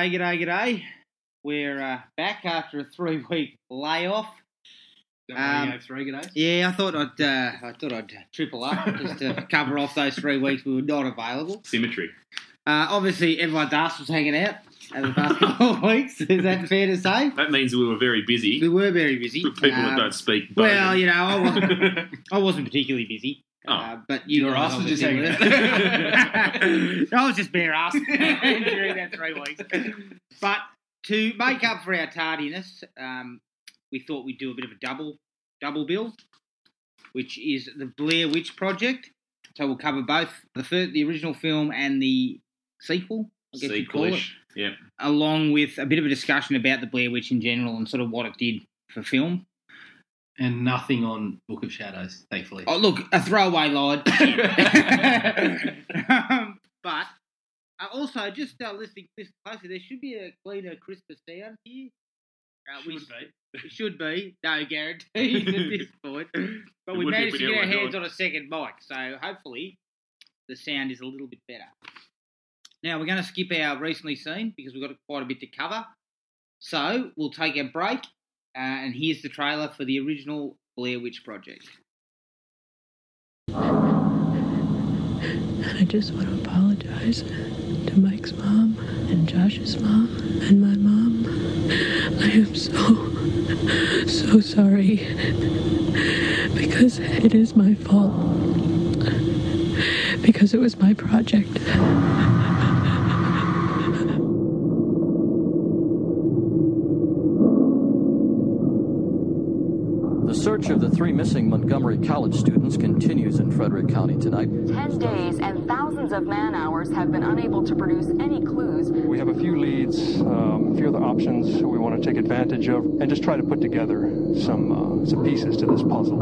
G'day, g'day, g'day. We're uh, back after a three-week layoff. Um, three good days. Yeah, I thought I'd uh, I thought I'd triple up just to cover off those three weeks we were not available. Symmetry. Uh, obviously, everyone's ass was hanging out over the past couple of weeks. Is that fair to say? That means we were very busy. We were very busy. For people Um, that don't speak. Well, you know, I wasn't, I wasn't particularly busy. Oh. Uh, but you ass was just hanging were. I was just bare ass during that three weeks. But to make up for our tardiness, um, we thought we'd do a bit of a double double bill, which is the Blair Witch Project. So we'll cover both the first, the original film and the sequel. I guess you'd call it Yeah. along with a bit of a discussion about the Blair Witch in general and sort of what it did for film. And nothing on Book of Shadows, thankfully. Oh, look, a throwaway line. um, but uh, also, just uh, listening, listen closely, there should be a cleaner, crisper sound here. Uh, we, Should be. should be. No guarantees at this point. But It we managed to get our hands on a second mic, so hopefully the sound is a little bit better. Now, we're going to skip our recently seen because we've got quite a bit to cover. So, we'll take a break, uh, and here's the trailer for the original Blair Witch Project. I just want to apologize to Mike's mom and Josh's mom and my mom. I am so, so sorry. Because it is my fault. Because it was my project. The search of the three missing Montgomery College students continues in Frederick County tonight. Ten days and thousands of man hours have been unable to produce any clues. We have a few leads, um, a few other options we want to take advantage of, and just try to put together some uh, some pieces to this puzzle.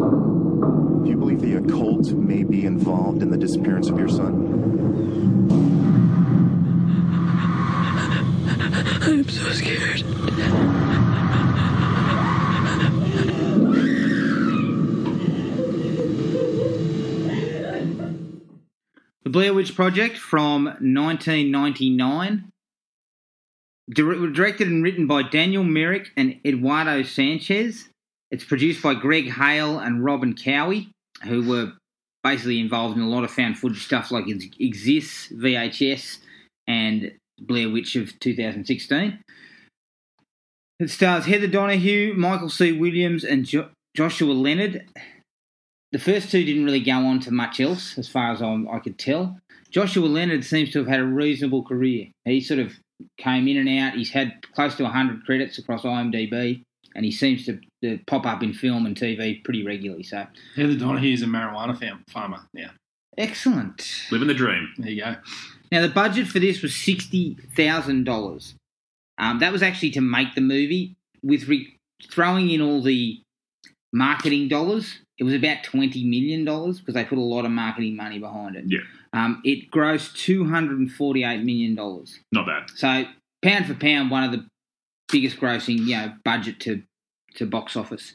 Do you believe the occult may be involved in the disappearance of your son? I'm so scared. The Blair Witch Project from 1999. Dir- directed and written by Daniel Myrick and Eduardo Sanchez. It's produced by Gregg Hale and Robin Cowie, who were basically involved in a lot of found footage stuff like Ex- Exists, VHS, and Blair Witch of 2016. It stars Heather Donahue, Michael C. Williams, and jo- Joshua Leonard. The first two didn't really go on to much else, as far as I'm, I could tell. Joshua Leonard seems to have had a reasonable career. He sort of came in and out. He's had close to 100 credits across IMDb, and he seems to, to pop up in film and TV pretty regularly. So, Heather Donahue is a marijuana fam- farmer now. excellent. Living the dream. There you go. Now, the budget for this was $60,000. Um, that was actually to make the movie. With re- throwing in all the marketing dollars, it was about $20 million because they put a lot of marketing money behind it. Yeah. Um, it grossed $248 million. Not bad. So, pound for pound, one of the biggest grossing, you know, budget to, to box office.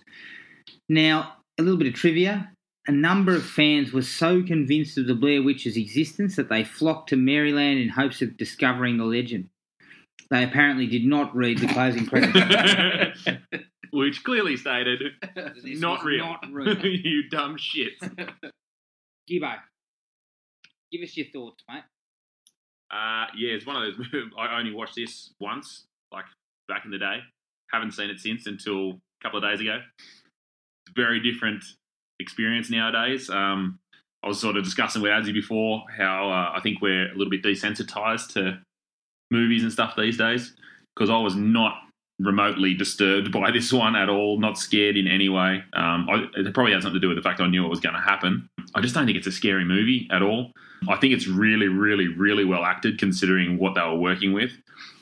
Now, a little bit of trivia. A number of fans were so convinced of the Blair Witch's existence that they flocked to Maryland in hopes of discovering the legend. They apparently did not read the closing credits. Which clearly stated, This not was real. Not real. you dumb shit. Gibbo, give us your thoughts, mate. Uh, yeah, it's one of those. I only watched this once, like back in the day. Haven't seen it since until a couple of days ago. It's a Very different experience nowadays. Um, I was sort of discussing with Adzi before how uh, I think we're a little bit desensitized to movies and stuff these days because I was not remotely disturbed by this one at all, not scared in any way. Um, I, it probably has something to do with the fact I knew it was going to happen. I just don't think it's a scary movie at all. I think it's really, really, really well acted considering what they were working with.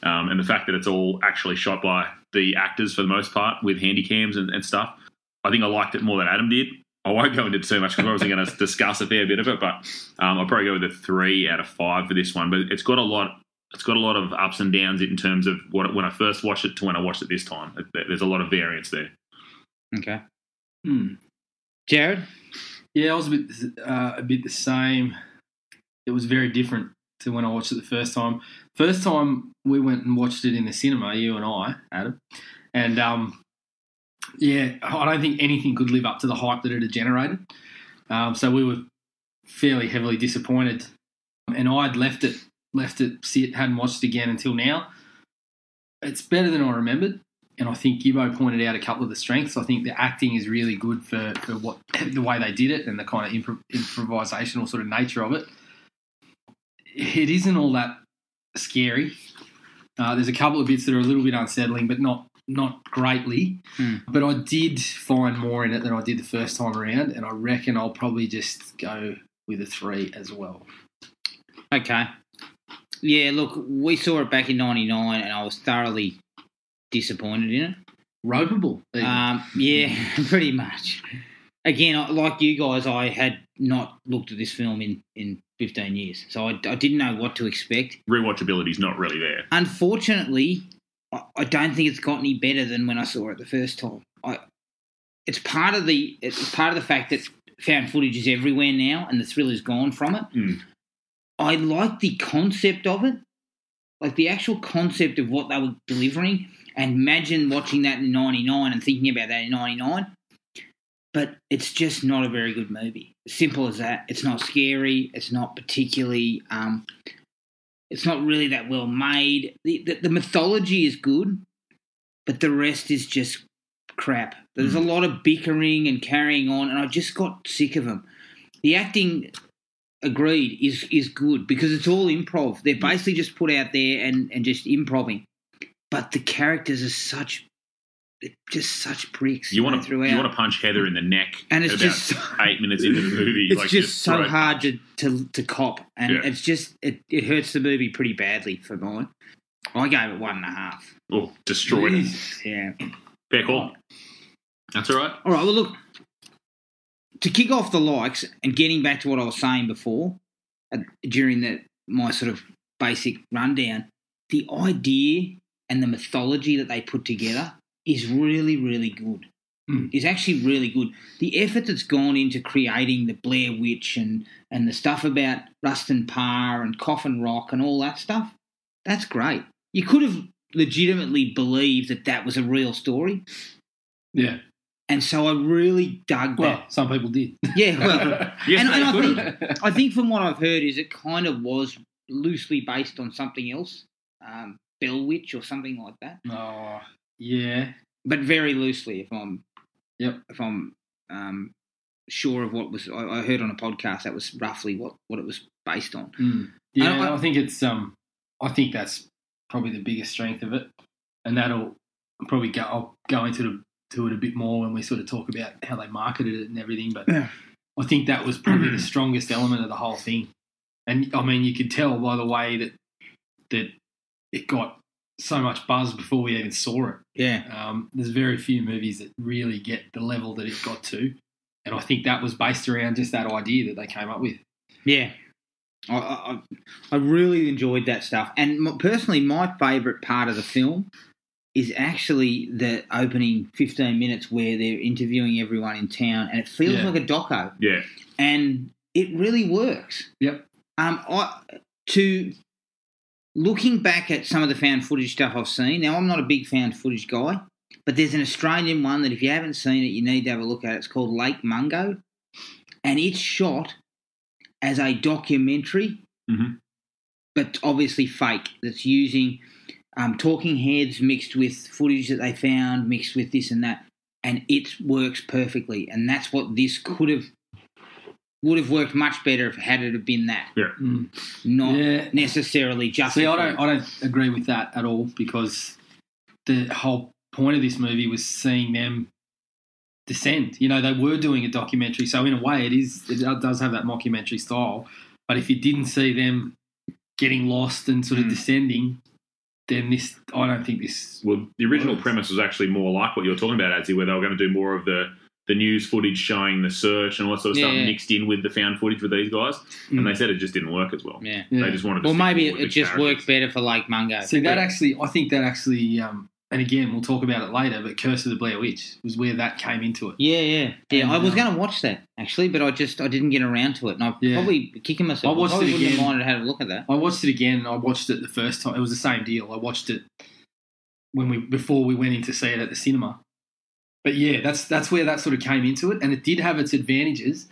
Um, and the fact that it's all actually shot by the actors for the most part with handy cams and, and stuff. I think I liked it more than Adam did. I won't go into too much because we're obviously going to discuss a fair bit of it, but um, I'll probably go with a three out of five for this one. But it's got a lot. It's got a lot of ups and downs in terms of what when I first watched it to when I watched it this time. There's a lot of variance there. Okay. Hmm. Jared? Yeah, I was a bit, uh, a bit the same. It was very different to when I watched it the first time. First time we went and watched it in the cinema, you and I, Adam, and um, yeah, I don't think anything could live up to the hype that it had generated. Um, so we were fairly heavily disappointed, and I'd left it left it sit, hadn't watched it again until now. It's better than I remembered, and I think Gibbo pointed out a couple of the strengths. I think the acting is really good for, for what the way they did it and the kind of impro- improvisational sort of nature of it. It isn't all that scary. Uh, there's a couple of bits that are a little bit unsettling, but not not greatly. Hmm. But I did find more in it than I did the first time around, and I reckon I'll probably just go with a three as well. Okay. Yeah, look, we saw it back in '99, and I was thoroughly disappointed in it. Ropeable. Um, yeah, pretty much. Again, like you guys, I had not looked at this film in, in 15 years, so I, I didn't know what to expect. Rewatchability is not really there. Unfortunately, I, I don't think it's got any better than when I saw it the first time. I, it's part of the it's part of the fact that found footage is everywhere now, and the thrill is gone from it. Mm. I like the concept of it, like the actual concept of what they were delivering. And imagine watching that in '99 and thinking about that in '99. But it's just not a very good movie. Simple as that. It's not scary. It's not particularly. Um, it's not really that well made. The, the, the mythology is good, but the rest is just crap. There's a lot of bickering and carrying on, and I just got sick of them. The acting, agreed, is is good because it's all improv. They're mm. basically just put out there and, and just improving. But the characters are such, just such pricks. You want to you want to punch Heather in the neck, And it's about just- eight minutes into the movie. it's like, just so hard to, to to cop, and Yeah. it's just it, it hurts the movie pretty badly for mine. I gave it one and a half. Oh, destroyed it. Yeah. Fair call. Oh. That's all right. All right. Well, look. To kick off the likes and getting back to what I was saying before, uh, during the my sort of basic rundown, the idea and the mythology that they put together is really, really good. Mm. Is actually really good. The effort that's gone into creating the Blair Witch and and the stuff about Rustin Parr and Coffin Rock and all that stuff, that's great. You could have legitimately believed that that was a real story, Yeah. And so I really dug Well, that. some people did. Yeah, well, Yes, and, and I think have. I think from what I've heard is it kind of was loosely based on something else, um, Bell Witch or something like that, oh, yeah. but very loosely. If I'm, Yep. if I'm um, sure of what was I, I heard on a podcast, that was roughly what what it was based on. Mm. Yeah, I- I, think it's um, I think that's probably the biggest strength of it, and that'll probably go. I'll go into the, to it a bit more when we sort of talk about how they marketed it and everything. But Yeah. I think that was probably the strongest element of the whole thing, and I mean you could tell by the way that that it got so much buzz before we even saw it. Yeah, Um, there's very few movies that really get the level that it got to, and I think that was based around just that idea that they came up with. yeah. I, I, I- I really enjoyed that stuff, and personally, my favourite part of the film is actually the opening 15 minutes where they're interviewing everyone in town, and it feels Yeah. like a doco. Yeah. and it really works. Yep. Um, I to looking back at some of the found footage stuff I've seen. Now, I'm not a big found footage guy, but there's an Australian one that if you haven't seen it, you need to have a look at. It's called Lake Mungo, and it's shot as a documentary, Mhm. but obviously fake. That's using um, talking heads mixed with footage that they found, mixed with this and that, and it works perfectly. And that's what this could have would have worked much better if had it have been that, Mm. not Yeah. necessarily just. See, I don't, I don't agree with that at all because the whole point of this movie was seeing them descend. You know, they were doing a documentary, so in a way, it is it does have that mockumentary style. But if you didn't see them getting lost and sort of Mm. descending, then this, I don't think this. Well, the original Works. premise was actually more like what you're talking about, Adsy, where they were going to do more of the, the news footage showing the search and all that sort of Yeah, stuff yeah. mixed in with the found footage with these guys. Mm. And they said it just didn't work as well. Yeah. Yeah. They just wanted to Well, stick maybe it, with it the just characters. worked better for Lake Mungo. See that actually, I think that actually um, and again, we'll talk about it later, but Curse of the Blair Witch was where that came into it. Yeah, yeah, yeah. And, I was um, going to watch that actually, but I just I didn't get around to it, and I Yeah. probably kicking myself. I watched probably it wouldn't again. have minded had a look at that. I watched it again. and I watched it the first time. It was the same deal. I watched it when we before we went in to see it at the cinema. But yeah, that's that's where that sort of came into it, and it did have its advantages.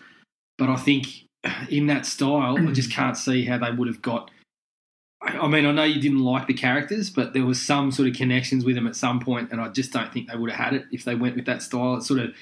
But I think in that style, I just can't see how they would have got. I I mean, I know you didn't like the characters, but there was some sort of connections with them at some point, and I just don't think they would have had it if they went with that style. It sort of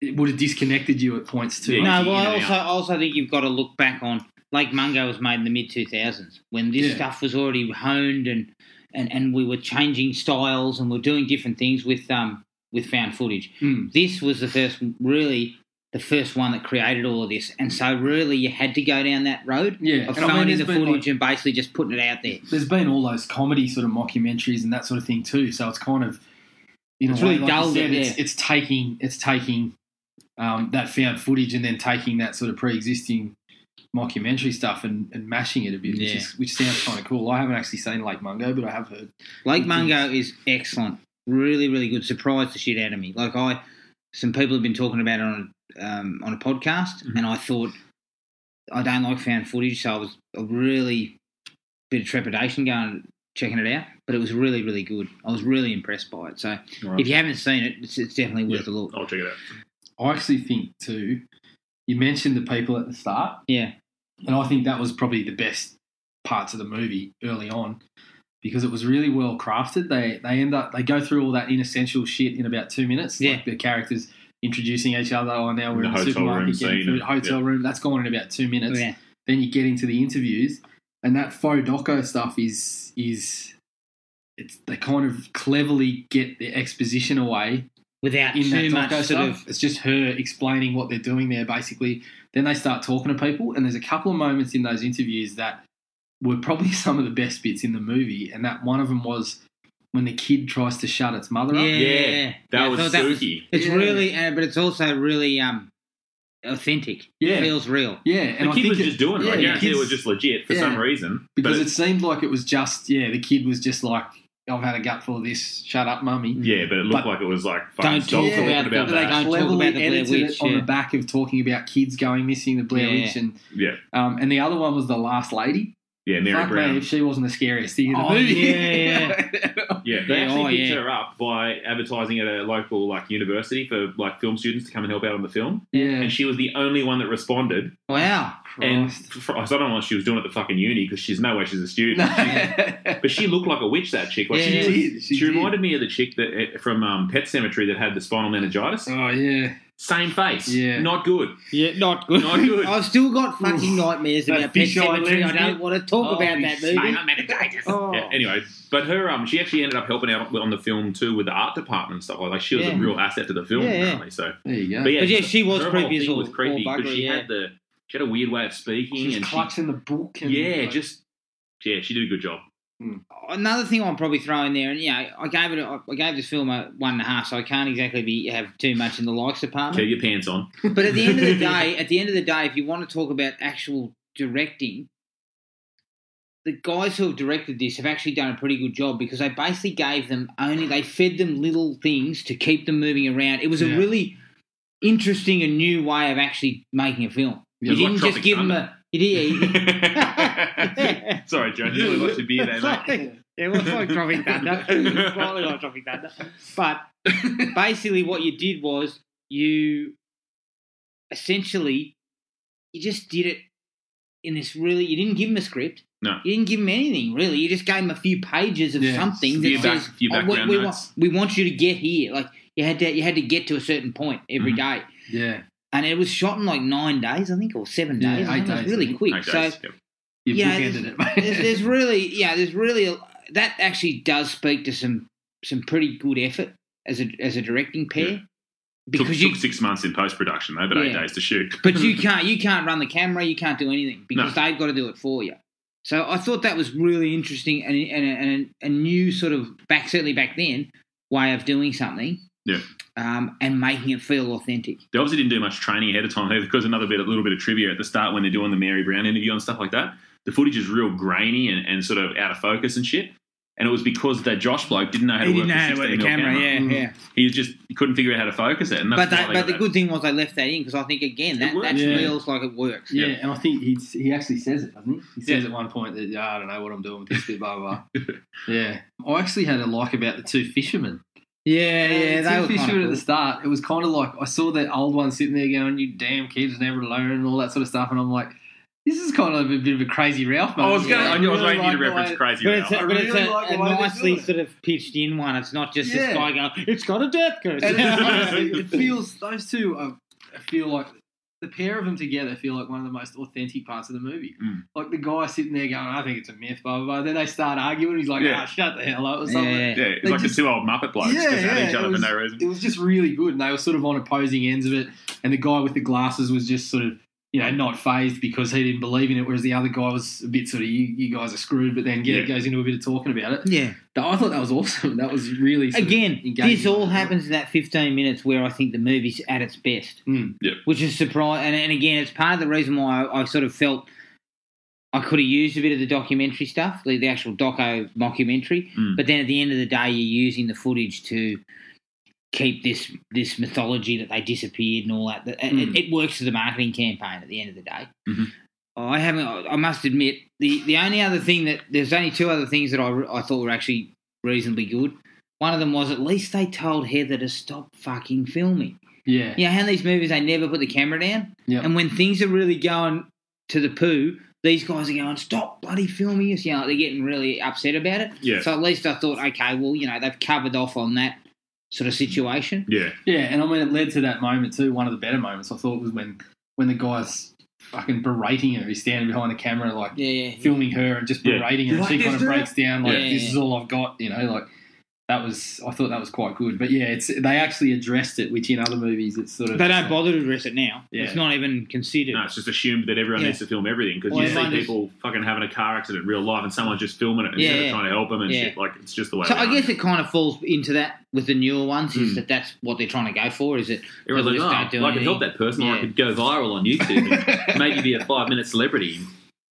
it would have disconnected you at points too. Yeah. No, in well, I also I also think you've got to look back on Lake Mungo was made in the mid two thousands when this Yeah. stuff was already honed and, and and we were changing styles and we are doing different things with um with found footage. Mm. This was the first really the first one that created all of this, and so really you had to go down that road Yeah, of and I mean, the footage like- and basically just putting it out there. there's been all those comedy sort of mockumentaries and that sort of thing too. So it's kind of in It's really like you dulled said, it, it's, yeah. it's taking it's taking um, that found footage and then taking that sort of pre-existing mockumentary stuff and, and mashing it a bit, which, is, which sounds kind of cool. I haven't actually seen Lake Mungo, but I have heard. Lake Mungo is excellent, really, really good. Surprised the shit out of me. Like I, some people have been talking about it on um, on a podcast, Mhm. and I thought I don't like found footage, so I was a really bit of trepidation going checking it out. But it was really, really good. I was really impressed by it. So Right. if you haven't seen it, it's, it's definitely worth Yeah. a look. I'll check it out. I actually think too. You mentioned the people at the start, Yeah, and I think that was probably the best parts of the movie early on because it was really well crafted. They they end up they go through all that inessential shit in about two minutes. Yeah. Like the characters introducing each other. Oh, now we're The in the hotel supermarket room getting food. Hotel room. That's gone in about two minutes. Oh, yeah. Then you get into the interviews, and that faux doco stuff is is it's they kind of cleverly get the exposition away Without in too much sort stuff. of. It's just her explaining what they're doing there, basically. Then they start talking to people, and there's a couple of moments in those interviews that were probably some of the best bits in the movie, and that one of them was when the kid tries to shut its mother Yeah, up. Yeah, that I was thought was- spooky. it's Yeah. really, uh, but it's also really um authentic. Yeah. It feels real. Yeah, and the I kid think was it- just doing it. yeah, I the guarantee it was just legit for Yeah. some reason. because but it seemed like it was just yeah, the kid was just like, "I've had a gutful of this. Shut up, mummy." yeah, but it looked But- like it was like Don't talk stop about the- about they they that. don't talk cleverly about the Blair edited Witch, it on yeah. the back of talking about kids going missing, the Blair Yeah. Witch, and Yeah, um, and the other one was the last lady. Yeah, Mary Fuck Brown. me if she wasn't the scariest thing in the Oh, movie. yeah, Yeah, they Yeah, actually oh, picked yeah. her up by advertising at a local like university for like film students to come and help out on the film, yeah. and she was the only one that responded. Wow. And Christ. for, I don't know what she was doing at the fucking uni because she's no way she's a student. But she looked like a witch. That chick. Like Yeah. she, She did, she she did. reminded me of the chick that eh, from um, Pet Sematary that had the spinal meningitis. oh yeah, Same face. Yeah. Not good. Yeah, not good. Not good. I've still got fucking nightmares That about Pet fisheye Cemetery. I don't bit. want to talk Oh, about that shit. movie. Spinal meningitis. Oh. Yeah, anyway, but her um she actually ended up helping out on the film too with the art department and stuff like. Like she was Yeah. a real asset to the film Yeah, yeah. apparently. So, there you go. but yeah, But yeah, she was her whole creepy as thing all- was creepy all because she yeah. had the she had a weird way of speaking She's and she, clutching the book. And yeah, like, just yeah, she did a good job. Hmm. Another thing I'll probably throw in there, and yeah, I gave it, I gave this film a one and a half, so I can't exactly be have too much in the likes Keep department. your pants on. But at the end of the day, at the end of the day, if you want to talk about actual directing, the guys who have directed this have actually done a pretty good job because they basically gave them only they fed them little things to keep them moving around. It was Yeah. a really interesting and new way of actually making a film. Yeah, you didn't like just Tropic give them a. You did. Sorry, John. You really lost your beer there, mate. like- it was like Tropic Thunder. Slightly like Tropic Thunder. But basically, what you did was you essentially you just did it in this really. You didn't give him a script. No. You didn't give him anything really. You just gave him a few pages of Yeah, something that back- says, "Oh, we, we, want, we want you to get here." Like you had to, you had to get to a certain point every Mhm. day, yeah, and it was shot in like nine days, I think, or seven Yeah, days. Eight think it was days, really quick. Eight so days, yep. you Yeah, bookended it. there's, there's really yeah there's really a, that actually does speak to some some pretty good effort as a as a directing pair Yeah. Took, because you took six months in post production though, but eight days to shoot. but you can't you can't run the camera you can't do anything because they've got to do it for you so I thought that was really interesting and and, and a new sort of back certainly back then way of doing something Yeah. um, and making it feel authentic They obviously didn't do much training ahead of time either, because another bit, a little bit of trivia at the start when they're doing the Mary Brown interview and stuff like that. The footage is real grainy and, and sort of out of focus and shit. and it was because that Josh bloke didn't know how to He work didn't know how to the work the 16 camera. Yeah, Mm. yeah. He just he couldn't figure out how to focus it, and that's But, why they, they but the that. good thing was they left that in because I think again that, that Yeah. feels like it works. Yeah, Yeah. and I think he he actually says it, doesn't he? He says Yeah. at one point that "Yeah, I don't know what I'm doing with this bit, blah blah. blah. yeah, I actually had a like about the two fishermen. Yeah, yeah, the they two were fishermen kind at the start. It was kind of like I saw that old one sitting there going, "You damn kids never learn" and all that sort of stuff, and I'm like, this is kind of a bit of a crazy Ralph. I was going. Yeah, I, knew I was really waiting for you to like the reference Crazy But Ralph. it's a, I but it's really a, like a way they do nicely it. sort of pitched in one. It's not just this guy going, "It's got a death curse." And honestly, it feels those two. Are, I feel like the pair of them together feel like one of the most authentic parts of the movie. Mm. Like the guy sitting there going, "I think it's a myth," blah blah blah. Then they start arguing. He's like, Yeah. "Ah, shut the hell up," or something. Yeah. Yeah, it's They like just- the two old Muppet blokes just at each other was, for no reason. It was just really good, and they were sort of on opposing ends of it. And the guy with the glasses was just sort of, you know, not phased because he didn't believe in it, whereas the other guy was a bit sort of, "You, you guys are screwed," but then Yeah. goes into a bit of talking about it. yeah. I thought that was awesome. That was really Again, this all happens in that 15 minutes where I think the movie's at its best, Mm. Yeah. which is surprise. And, and again, it's part of the reason why I, I sort of felt I could have used a bit of the documentary stuff, the, the actual doco mockumentary. Mm. But then at the end of the day, you're using the footage to keep this this mythology that they disappeared and all that. It- Mm. It, works as a marketing campaign at the end of the day. Mhm. I haven't. I must admit the the only other thing that there's only two other things that I, I thought were actually reasonably good. One of them was at least they told Heather to stop fucking filming. Yeah. You know how these movies they never put the camera down, Yeah. and when things are really going to the poo, these guys are going stop bloody filming us. You know they're getting really upset about it. Yeah. So at least I thought, okay, well you know they've covered off on that sort of situation. Yeah, Yeah, and I mean, it led to that moment too. One of the better moments I thought was when when the guy's fucking berating her. He's standing behind the camera, like Yeah, yeah. filming her and just Yeah. berating her. You and she kind of breaks down, like, Yeah, "This yeah. is all I've got," you know, like. That was, I thought that was quite good, but yeah, it's they actually addressed it, which in other movies it's sort of They don't bother to address it now. Yeah. It's not even considered. no, it's just assumed that everyone Yeah. needs to film everything because Well, you see everyone just- people fucking having a car accident in real life and someone's just filming it instead Yeah. of trying to help them and Yeah. shit. Like it's just the way. So I guess it kind of falls into that with the newer ones. Is Mm. that that's what they're trying to go for? Is it? Everyone's people like, just oh, don't do well, I could help that person, or I could go viral on YouTube and maybe be a five minute celebrity and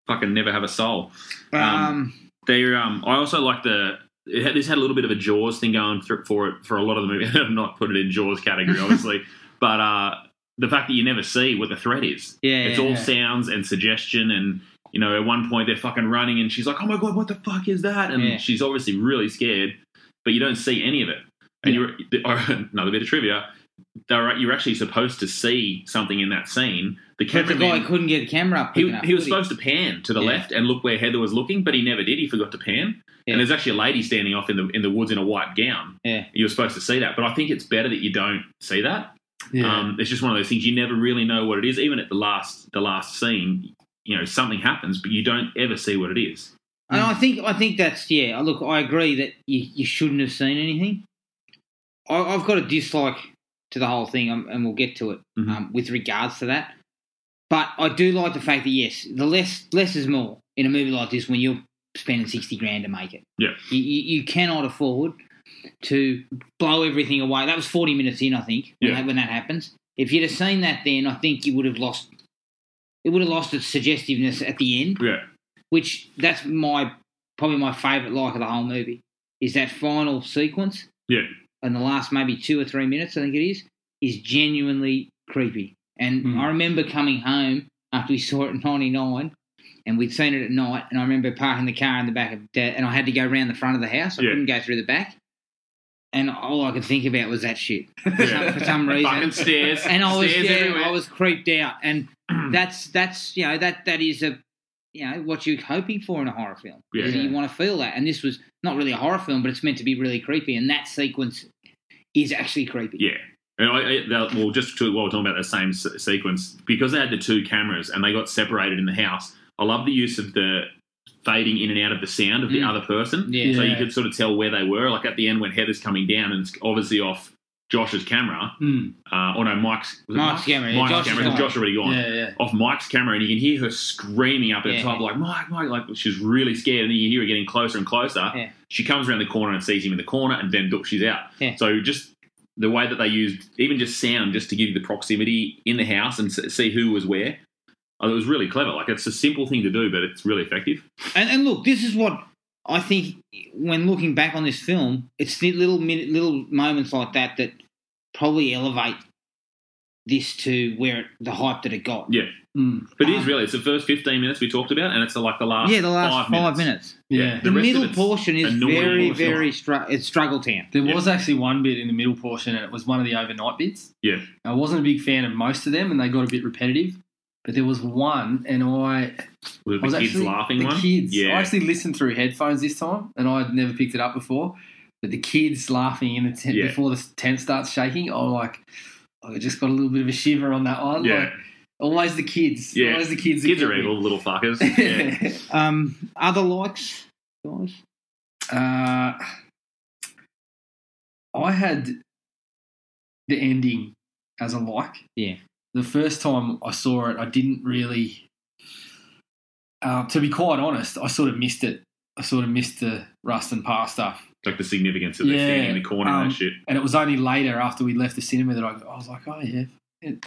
fucking never have a soul. Um, Um, They, um, I also like the. It had, this had a little bit of a Jaws thing going through for it for a lot of the movie. I've not put it in Jaws category, obviously, but uh, the fact that you never see what the threat is. yeah, It's yeah, all yeah. sounds and suggestion, and you know, at one point they're fucking running, and she's like, "Oh my god, what the fuck is that?" And Yeah. she's obviously really scared, but you don't see any of it. And you're another bit of trivia. You're actually supposed to see something in that scene. The But the guy couldn't get the camera up. he, enough, he was supposed to pan to the Yeah. left and look where Heather was looking, but he never did. He forgot to pan. Yeah. And there's actually a lady standing off in the in the woods in a white gown. Yeah. You were supposed to see that, but I think it's better that you don't see that. yeah. Um, it's just one of those things you never really know what it is. Even at the last the last scene, you know something happens, but you don't ever see what it is. And I think I think that's yeah. Look, I agree that you, you shouldn't have seen anything. I, I've got a dislike to the whole thing, um, and we'll get to it Mhm. um, with regards to that. But I do like the fact that yes, the less less is more in a movie like this when you're spending sixty grand to make it. Yeah. you, you, you cannot afford to blow everything away. That was forty minutes in, I think, when, Yeah. that, when that happens. If you'd have seen that then, I think you would have lost. It would have lost its suggestiveness at the end Yeah, which that's my probably my favourite like of the whole movie is that final sequence yeah, in the last maybe two or three minutes I think it is is genuinely creepy and Hmm. I remember coming home after we saw it in 99 and we'd seen it at night and I remember parking the car in the back of dad and I had to go around the front of the house I Yeah. couldn't go through the back and all I could think about was that shit for, Yeah. some, for some reason fucking stairs, and I was stairs yeah. I was creeped out, and that's that's you know that that is a you know what you're hoping for in a horror film. Yeah. is you want to feel that, and this was not really a horror film, but it's meant to be really creepy, and that sequence is actually creepy. Yeah. And I, I, that- well, just to, while we're talking about the same se- sequence, because they had the two cameras and they got separated in the house, I love the use of the fading in and out of the sound of the Mm. other person. Yeah. So you could sort of tell where they were. Like at the end when Heather's coming down and it's obviously off Josh's camera. Hmm. Uh, or no, Mike's. was it Mike's Mike? camera, yeah, Mike's Josh's camera. Josh already gone. yeah, yeah. Off Mike's camera, and you can hear her screaming up at the top, like, Mike, Mike, like she's really scared. And then you hear her getting closer and closer. Yeah. She comes around the corner and sees him in the corner, and then look, she's out. Yeah. So just the way that they used, even just sound, just to give you the proximity in the house and see who was where, uh, it was really clever. Like, it's a simple thing to do, but it's really effective. And, and look, this is what I think when looking back on this film, it's the little minute, little moments like that that probably elevate this to where it, the hype that it got. Yeah. Mm. But it is Um, really, it's the first 15 minutes we talked about, and it's like the last yeah, the last five, five, minutes. Yeah. The, rest of middle portion is very, bullshit. very str- it's struggle town. There Yeah. was actually one bit in the middle portion, and it was one of the overnight bits. Yeah. I wasn't a big fan of most of them, and they got a bit repetitive. But there was one, and I, With was the kids actually, laughing the one. kids. Yeah. I actually listened through headphones this time, and I'd never picked it up before. But the kids laughing in the tent Yeah. before the tent starts shaking, I was like, I just got a little bit of a shiver on that one. Yeah. Like, always the kids. Yeah. Always the kids. that Kids are evil, little fuckers. Yeah. Um, other likes, guys. Uh, I had the ending as a like. Yeah. The first time I saw it, I didn't really. Uh, to be quite honest, I sort of missed it. I sort of missed the Rustin Parr stuff. like the significance of the Yeah, standing in the corner and um, that shit. And it was only later after we left the cinema that I, I was like, oh, yeah, it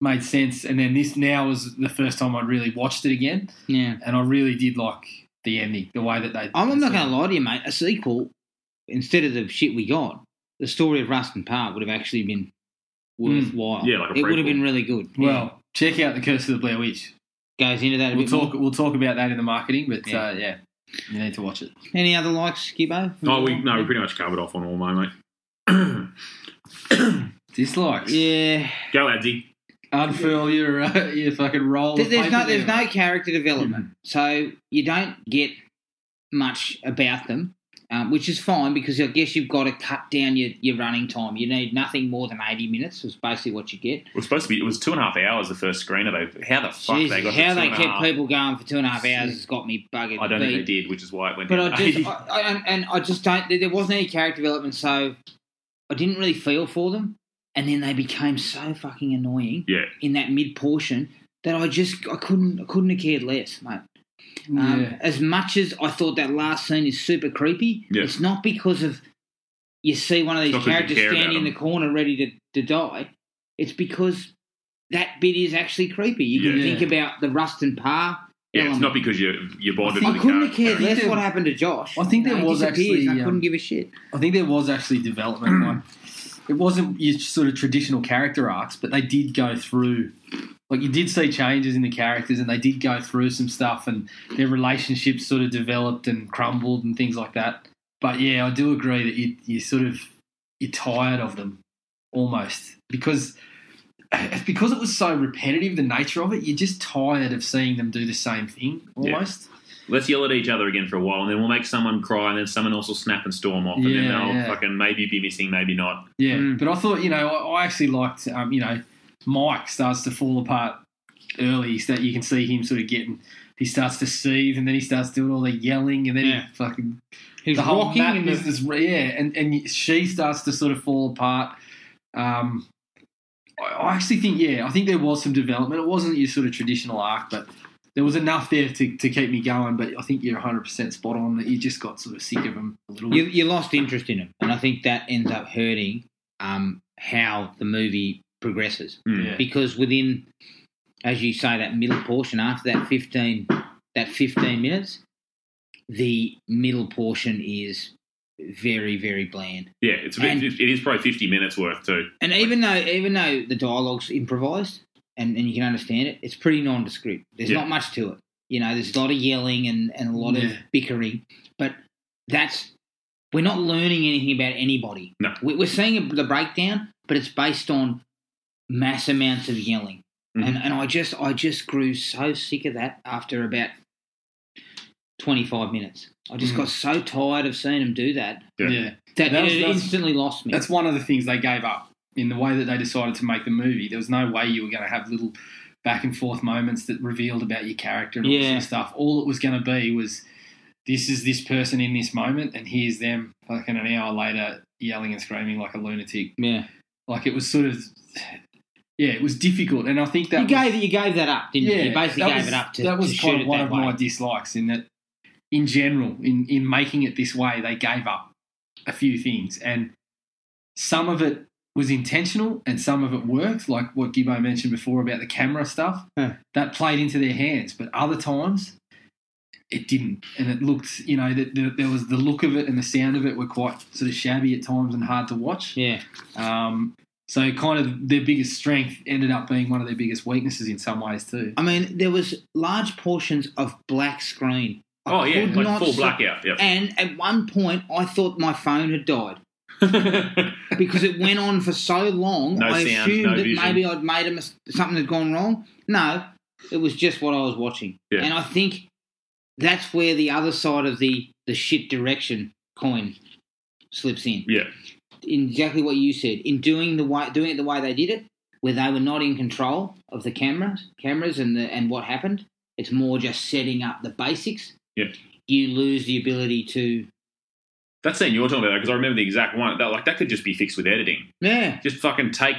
made sense. And then this now was the first time I'd really watched it again. Yeah. And I really did like the ending, the way that they. I'm, I'm not going to lie to you, mate. A sequel, instead of the shit we got, the story of Rustin Parr would have actually been worthwhile. Yeah, like a it would have been really good. Well, check out the Curse of the Blair Witch. Goes into that a We'll bit talk. more. We'll talk about that in the marketing, but Yeah. Uh, yeah, you need to watch it. Any other likes, Gibbo? Oh, we no, we pretty much covered off on all my mate. Dislikes. Yeah. Go, Adsy. Unfurl your uh, your fucking roll. There- There's no, there's there. no character development, so you don't get much about them, um, which is fine because I guess you've got to cut down your, your running time. You need nothing more than 80 minutes. Was basically what you get. It was supposed to be. It was two and a half hours the first screener. Though, how the fuck Jesus, they got how they kept people going for two and a half hours has got me bugging. I don't think they did, which is why it went. But down I just, I, I, and, and I just don't. There wasn't any character development, so I didn't really feel for them. And then they became so fucking annoying yeah, in that mid portion that I just I couldn't I couldn't have cared less, mate. Um, Yeah. As much as I thought that last scene is super creepy, Yeah. it's not because of you see one of these It's not 'cause characters you care about standing in the corner ready to, to die. It's because that bit is actually creepy. You can Yeah. think about the Rustin Parr. yeah. It's not because you you bonded I with I the couldn't have cared less what happened to Josh. I think there he was disappears. actually, I couldn't um, give a shit. I think there was actually development. like it wasn't your sort of traditional character arcs, but they did go through. Like you did see changes in the characters, and they did go through some stuff, and their relationships sort of developed and crumbled and things like that. But yeah, I do agree that you you sort of you're tired of them almost because because it was so repetitive. The nature of it, you're just tired of seeing them do the same thing almost. Let's yell at each other again for a while, and then we'll make someone cry, and then someone else will snap and storm off, and then they'll yeah. fucking maybe be missing, maybe not. Yeah, Mm. but I thought you know I, I actually liked um, you know Mike starts to fall apart early. So that you can see him sort of getting he starts to seethe, and then he starts doing all the yelling, and then Yeah. he fucking He's the whole rocking map and the- business. Yeah, and and she starts to sort of fall apart. Um, I, I actually think yeah, I think there was some development. It wasn't your sort of traditional arc, but. There was enough there to, to keep me going, but I think you're 100% spot on that you just got sort of sick of them a little you, bit. you lost interest in them, and I think that ends up hurting um, how the movie progresses. Mm. Yeah. Because within, as you say, that middle portion after that fifteen that fifteen minutes, the middle portion is very very bland. Yeah, it's a bit, And- it is probably fifty minutes worth too. And even though even though the dialogue's improvised and, and you can understand it, it's pretty nondescript. There's Yeah. not much to it. You know, there's a lot of yelling and, and a lot of bickering, but that's we're not learning anything about anybody. No. We- We're seeing the breakdown, but it's based on mass amounts of yelling, Mhm. and and I just I just grew so sick of that after about twenty five minutes. I just Mm. got so tired of seeing them do that Yeah. yeah. that, That was- it that's- instantly lost me. That's one of the things they gave up in the way that they decided to make the movie. There was no way you were going to have little back and forth moments that revealed about your character and all this Yeah. sort of stuff. All it was going to be was this is this person in this moment, and here's them fucking an hour later yelling and screaming like a lunatic. yeah. Like it was sort of, yeah, it was difficult. And I think that you was- gave you gave that up, didn't you? You basically gave was- it up to that was to kind shoot of one of way. my dislikes in that in general in in making it this way they gave up a few things and some of it was intentional and some of it worked like what Gibbo mentioned before about the camera stuff Yeah. that played into their hands but other times it didn't, and it looked, you know, that the, there was the look of it and the sound of it were quite sort of shabby at times and hard to watch. Yeah. Um, so kind of their biggest strength ended up being one of their biggest weaknesses in some ways too. I mean, there was large portions of black screen. I Oh yeah, like full blackout. Yep. And at one point, I thought my phone had died because it went on for so long. No I sound, assumed no that vision. maybe I'd made a mis- something had gone wrong. No, it was just what I was watching, Yeah. and I think that's where the other side of the the shit direction coin slips in. yeah, In exactly what you said, in doing the way doing it the way they did it, where they were not in control of the cameras, cameras, and the and what happened. It's more just setting up the basics. Yeah. You lose the ability to that scene you're talking about because I remember the exact one. That like that could just be fixed with editing. yeah Just fucking take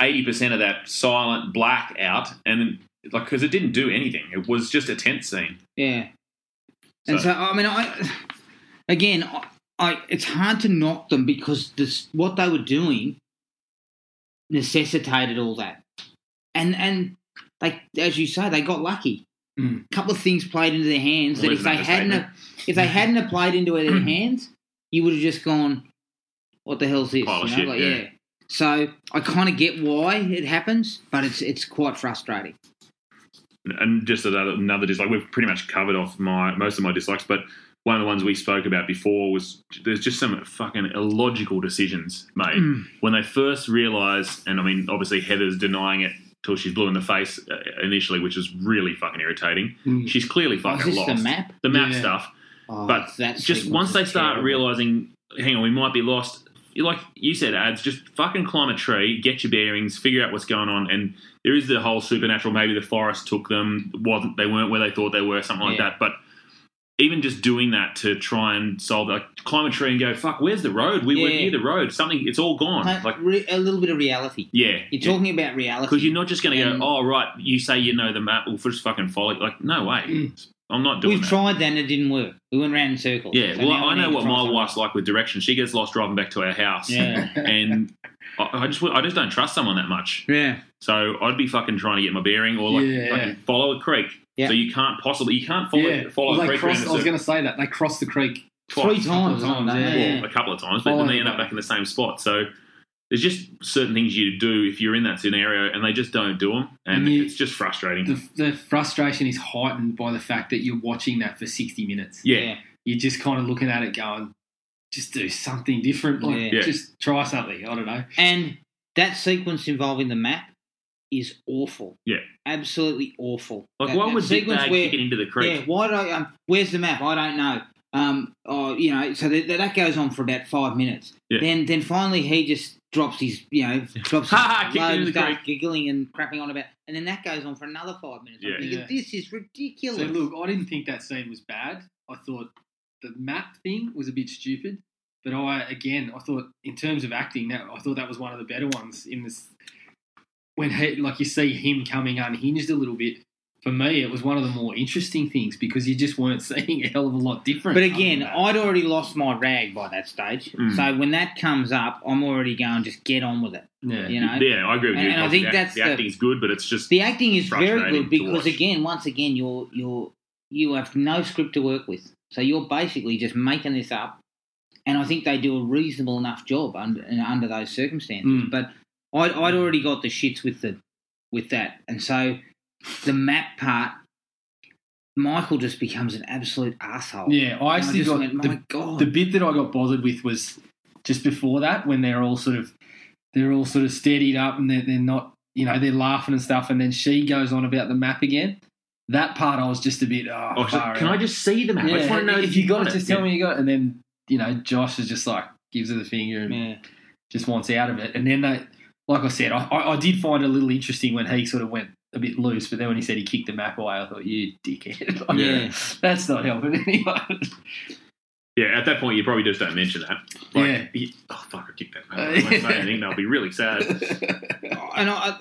eighty percent of that silent black out, and then like because it didn't do anything. It was just a tense scene. Yeah. And So- so, I mean, I again, I, I it's hard to knock them because this what they were doing necessitated all that, and and like as you say, they got lucky. Mm. A couple of things played into their hands that if they hadn't, if they hadn't have played into their hands, you would have just gone, "What the hell's this?" You know, shit, like, yeah. So I kind of get why it happens, but it's it's quite frustrating. and just another, another dislike. We've pretty much covered off my most of my dislikes, but one of the ones we spoke about before was there's just some fucking illogical decisions made Mm. when they first realised. And I mean, obviously Heather's denying it till she's blue in the face uh, initially, which is really fucking irritating. Mm. She's clearly Oh, is fucking this lost. the map? The map Yeah. stuff, Oh, but just once they start realising, hang on, we might be lost. Like you said, ads, just fucking climb a tree, get your bearings, figure out what's going on, and there is the whole supernatural. Maybe the forest took them, wasn't they weren't where they thought they were, something like Yeah. that. But even just doing that to try and solve, like climb a tree and go, fuck, where's the road? We were Yeah. near the road. Something, it's all gone. Like, re- a little bit of reality. yeah, You're talking about reality because you're not just going to go, oh right, you say you know the map, we'll just fucking follow. it." Like, no way, mm. I'm not doing We've that. tried that and it didn't work. We went round in circles. Yeah, So well, now we I know what my something. wife's like with direction. She gets lost driving back to our house, Yeah, and I, I just I just don't trust someone that much. yeah, So I'd be fucking trying to get my bearing or like Yeah. fucking follow a creek. Yeah. So you can't possibly you can't follow yeah, follow Well, a creek crossed, I was going to say that they crossed the creek. three times. times, yeah. well, a couple of times, but Follow then they end up back. back in the same spot. So there's just certain things you do if you're in that scenario, and they just don't do them, and And you- it's just frustrating. The, the frustration is heightened by the fact that you're watching that for 60 minutes. yeah. You're just kind of looking at it going, just do something different. Like, Yeah. Yeah. just try something. I don't know. And that sequence involving the map is awful. Yeah. absolutely awful. Like That- why that would sequence Bag where- kick it into the creek? Yeah, why do I, um, where's the map? I don't know. Um, oh, you know, so that, that goes on for about five minutes. Yeah. Then, then finally he just drops his, you know, drops Ha ha, his kicked load and starts giggling and crapping on about, and then that goes on for another five minutes. I'm Yeah. thinking, Yeah. this is ridiculous. So, look, I didn't think that scene was bad. I thought the map thing was a bit stupid. But I, again, I thought in terms of acting, that I thought that was one of the better ones in this. When he, like you see him coming unhinged a little bit. For me, it was one of the more interesting things because you just weren't seeing a hell of a lot different. But again. I'd already lost my rag by that stage. Mm. So when that comes up, I'm already going, just get on with it. yeah. You know, Yeah, I agree with And- you. and I think the, act- that's the the- acting's good, but it's just The acting is very good because again, once again, you're you're you have no script to work with, so you're basically just making this up. And I think they do a reasonable enough job under under those circumstances. Mm. But I'd, I'd already got the shits with the with that, and so the map part, Michael just becomes an absolute asshole. Yeah, I actually just got went, the, my God. the bit that I got bothered with was just before that when they're all sort of they're all sort of steadied up and they're, they're not you know they're laughing and stuff and then she goes on about the map again. That part I was just a bit oh, Oh, so can. I just see the map? I just want to know if you got it, it. just tell me you got it. And then you know Josh is just like gives her the finger and yeah. just wants out of it. And then they, like I said, I, I, I did find it a little interesting when he sort of went a bit loose, but then when he said he kicked the map away, I thought you dickhead. Like, Yeah. that's not helping anyone. Yeah, at that point, you probably just don't mention that. Like, Yeah. you- oh, fuck, I kicked that map. I won't say anything. They'll be really sad. and I,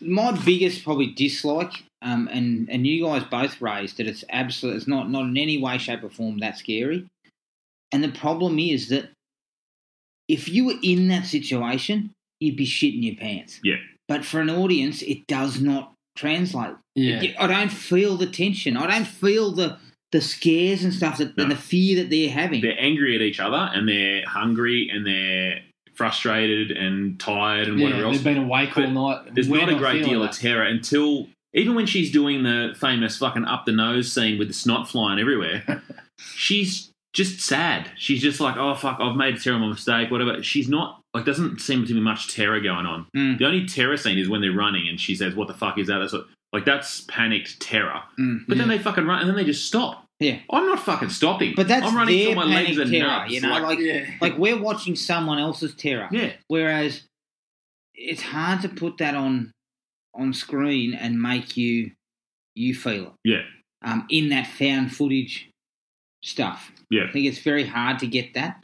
my biggest probably dislike, um, and and you guys both raised that it's absolute, it's not not in any way, shape, or form that scary. And the problem is that if you were in that situation, you'd be shitting your pants. Yeah. But for an audience, it does not translate. yeah. I don't feel the tension. I don't feel the the scares and stuff that No. and the fear that they're having. They're angry at each other and they're hungry and they're frustrated and tired and whatever else. they've been awake But all night. There's We're not a great deal that. of terror until even when she's doing the famous fucking up the nose scene with the snot flying everywhere. she's just sad. She's just like, oh fuck, I've made a terrible mistake, whatever. She's not like doesn't seem to be much terror going on. Mm. The only terror scene is when they're running and she says, "What the fuck is that?" That's what, like that's panicked terror. Mm. But then they fucking run and then they just stop. Yeah. I'm not fucking stopping. But that's I'm running their till my legs are terror, nuts. you know, like, yeah. like we're watching someone else's terror. yeah, Whereas it's hard to put that on on screen and make you you feel it. yeah, Um, in that found footage stuff. yeah. I think it's very hard to get that.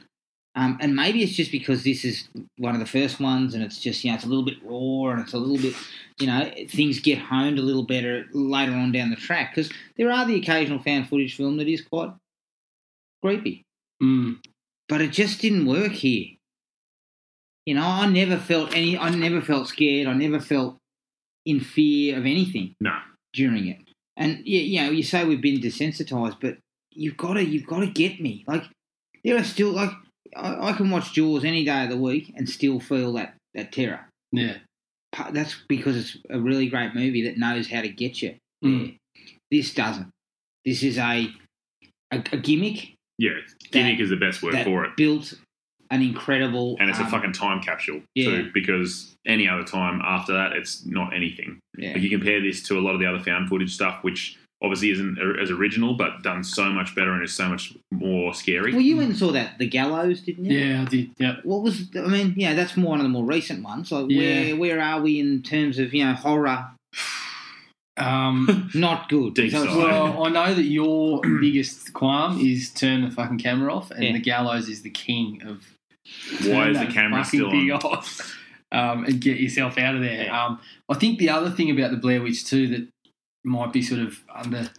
Um, and maybe it's just because this is one of the first ones, and it's just you know it's a little bit raw, and it's a little bit you know things get honed a little better later on down the track. Because there are the occasional found footage film that is quite creepy, Mm. but it just didn't work here. You know, I never felt any. I never felt scared. I never felt in fear of anything No. during it. And yeah, you know, you say we've been desensitized, but you've got to, you've got to get me. Like there are still like I, I can watch Jaws any day of the week and still feel that that terror. Yeah. That's because it's a really great movie that knows how to get you. Mm. This doesn't. This is a a, a gimmick Yeah, gimmick is the best word for it. built an incredible And it's a um, fucking time capsule yeah. too, because any other time after that, it's not anything. yeah. Like you compare this to a lot of the other found footage stuff, which obviously isn't as original, but done so much better and is so much more scary. Well, you went and saw that the Gallows, didn't you? Yeah, I did. Yeah. What was? I mean, yeah, that's more one of the more recent ones. Like, Yeah. where where are we in terms of you know horror? Um, Not good. Deep So it's side. like- well, I know that your biggest qualm is turn the fucking camera off, and Yeah. the gallows is the king of. Why is the camera still on? off, um, and get yourself out of there. Yeah. Um, I think the other thing about the Blair Witch too that might be sort of under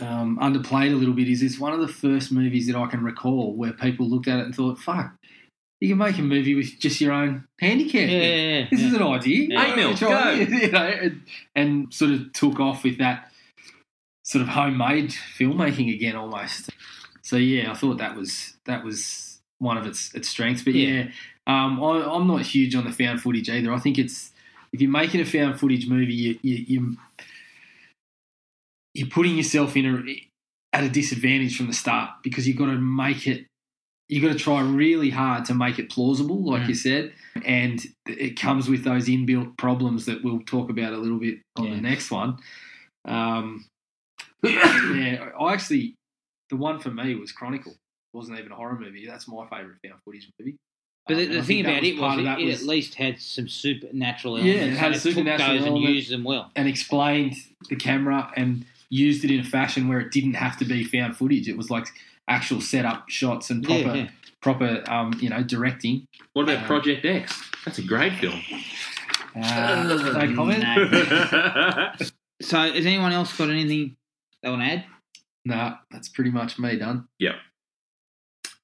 um, underplayed a little bit is it's one of the first movies that I can recall where people looked at it and thought, "Fuck, you can make a movie with just your own handicam." yeah, yeah, yeah. This is an idea. Yeah. Eight mil, go. You know, and, and sort of took off with that sort of homemade filmmaking again, almost. So yeah, I thought that was that was one of its its strengths. But yeah, um, I, I'm not huge on the found footage either. I think it's if you're making a found footage movie, you, you, you you're putting yourself in a at a disadvantage from the start because you've got to make it. You've got to try really hard to make it plausible, like Mm. you said, and it comes with those inbuilt problems that we'll talk about a little bit on Yeah. the next one. Um, yeah, I actually, the one for me was Chronicle. It wasn't even a horror movie. That's my favourite found footage movie. But Um, the, thing about it was, it, it was- at least had some supernatural Yeah, elements. it had supernatural took those element. and used them well. and explained the camera and used it in a fashion where it didn't have to be found footage. It was like actual setup shots and proper yeah. proper um, you know directing. What about Uh, Project X? That's a great film. Uh, no comment. No. So, has anyone else got anything they want to add? Nah, that's pretty much me done.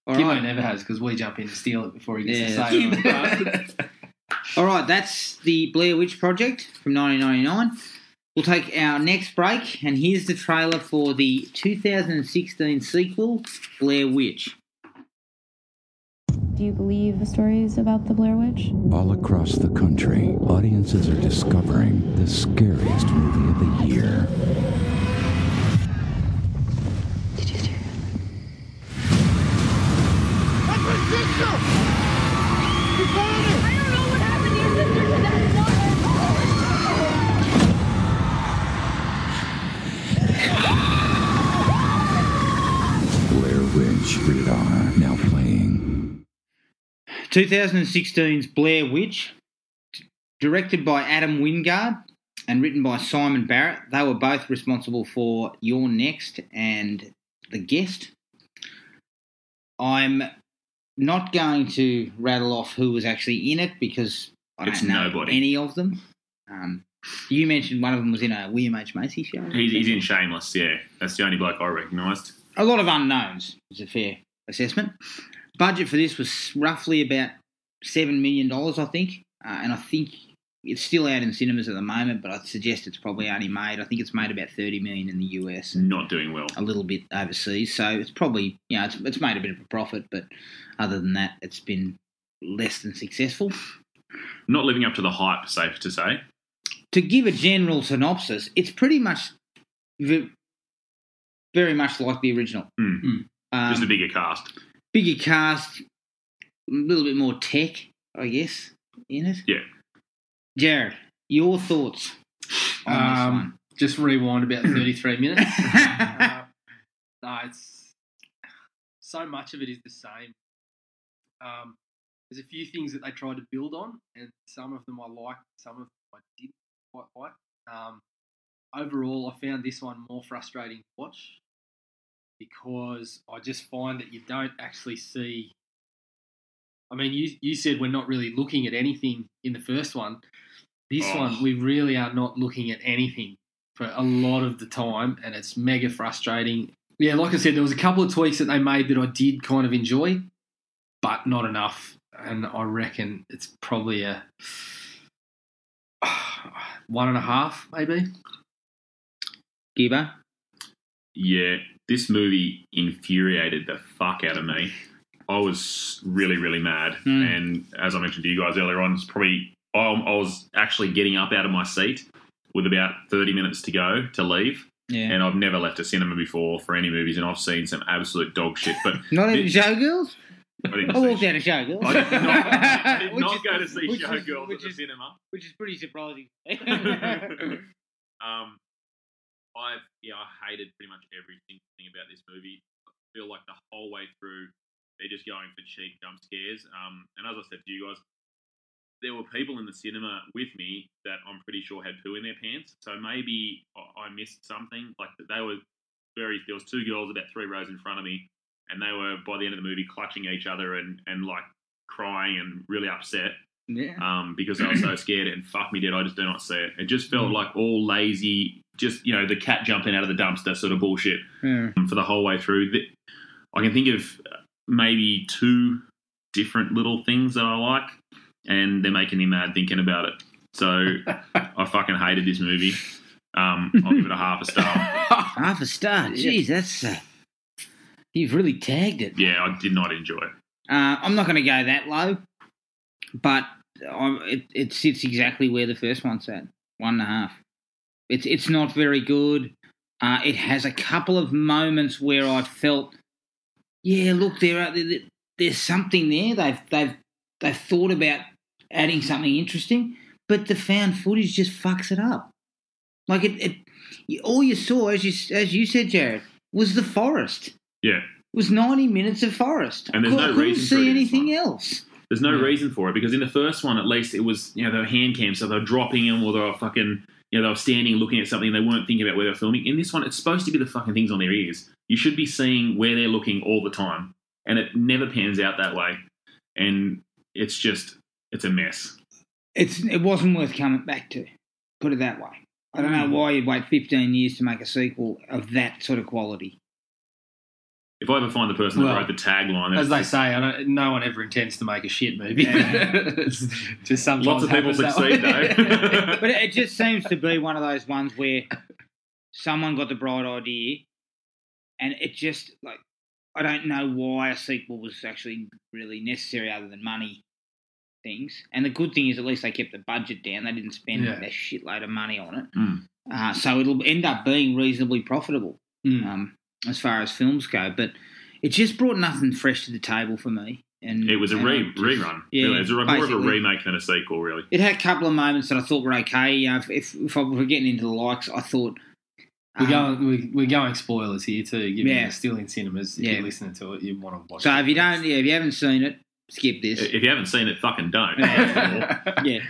All Kimo right. never has because we jump in and steal it before he gets Yeah, to say it. All right, that's the Blair Witch Project from 1999. We'll take our next break, and here's the trailer for the 2016 sequel, Blair Witch. Do you believe the stories about the Blair Witch? All across the country, audiences are discovering the scariest movie of the year. Now playing. 2016's Blair Witch, directed by Adam Wingard and written by Simon Barrett. They were both responsible for You're Next and The Guest. I'm not going to rattle off who was actually in it because I It's don't know nobody. any of them. Um, you mentioned one of them was in a William H. Macy show. He's, he's in Shameless, yeah. That's the only bloke I recognised. a lot of unknowns is a fair assessment. Budget for this was roughly about seven million dollars, I think, uh, and I think it's still out in cinemas at the moment, but I suggest it's probably only made. I think it's made about thirty million in the US and Not doing well. a little bit overseas. So it's probably you know it's, it's made a bit of a profit, but other than that, it's been less than successful. Not living up to the hype, safe to say. To give a general synopsis, it's pretty much ve- very much like the original. Hmm. Um, Just a bigger cast. bigger cast, a little bit more tech, I guess, in it. Yeah. Jared, your thoughts on this Um, one? just rewind about 33 minutes. Uh, no, it's so much of it is the same. Um, there's a few things that they tried to build on, and some of them I liked, some of them I didn't quite like. Um, overall, I found this one more frustrating to watch because I just find that you don't actually see. I mean, you you said we're not really looking at anything in the first one. This Oh. one, we really are not looking at anything for a lot of the time, and it's mega frustrating. Yeah, like I said, there was a couple of tweaks that they made that I did kind of enjoy, but not enough. And I reckon it's probably a one and a half, maybe. Gibbo? Yeah, this movie infuriated the fuck out of me. I was really, really mad. Hmm. And as I mentioned to you guys earlier on, it's probably I, I was actually getting up out of my seat with about 30 minutes to go to leave. Yeah. And I've never left a cinema before for any movies, and I've seen some absolute dog shit. But Not even Showgirls? I I walked out of Showgirls. I did not, I did not is- go to see Showgirls at the is- cinema. Which is pretty surprising. um, I've yeah, I hated pretty much every single thing about this movie. I feel like the whole way through they're just going for cheap jump scares. Um, and as I said to you guys, there were people in the cinema with me that I'm pretty sure had poo in their pants. So maybe I- I missed something. Like they were very. There was two girls about three rows in front of me, and they were by the end of the movie clutching each other and and like crying and really upset yeah. um, because they were so scared. And fuck me, dead, I just do not see it. It just felt like all lazy, just you know, the cat jumping out of the dumpster sort of bullshit Yeah. for the whole way through. I can think of maybe two different little things that I like, and they're making me mad thinking about it. So I fucking hated this movie. Um, I'll give it a half a star. Half a star. Jeez, that's. Uh, you've really tagged it. Yeah, I did not enjoy it. Uh, I'm not going to go that low, but um, it, it sits exactly where the first one at one and a half. It's it's not very good. Uh, it has a couple of moments where I felt, yeah, look, there are there, there's something there. They've they've they've thought about adding something interesting, but the found footage just fucks it up. Like it, it all you saw, as you as you said, Jared, was the forest. Yeah, It was 90 minutes of forest. And there's I no couldn't reason for see it in this anything else. There's no Yeah. reason for it because in the first one, at least, it was you know they were hand cams, so they were dropping them or they were fucking you know they were standing looking at something. They weren't thinking about where they were filming. In this one, it's supposed to be the fucking things on their ears. You should be seeing where they're looking all the time, and it never pans out that way. And it's just it's a mess. It's it wasn't worth coming back to. Put it that way. I don't know Mm. why you'd wait 15 years to make a sequel of that sort of quality. If I ever find the person Well, that wrote the tagline, As they just- say, I don't, no one ever intends to make a shit movie. Yeah. Just sometimes lots of people succeed though. But it just seems to be one of those ones where someone got the bright idea, and it just like I don't know why a sequel was actually really necessary other than money things. And the good thing is at least they kept the budget down; they didn't spend Yeah. a shitload of money on it. Mm. Uh, so it'll end up being reasonably profitable Mm. um, as far as films go. But it just brought nothing fresh to the table for me. And it was a re- I just- rerun. Yeah, really. It was more of a remake than a sequel, really. It had a couple of moments that I thought were okay. You know, if, if, if I were getting into the likes, I thought. We're um, going, we, we're going spoilers here too. Given Yeah. you're still in cinemas, if Yeah. you're listening to it, you want to watch. So it. if you don't, yeah, if you haven't seen it, skip this. If you haven't seen it, fucking don't. yeah,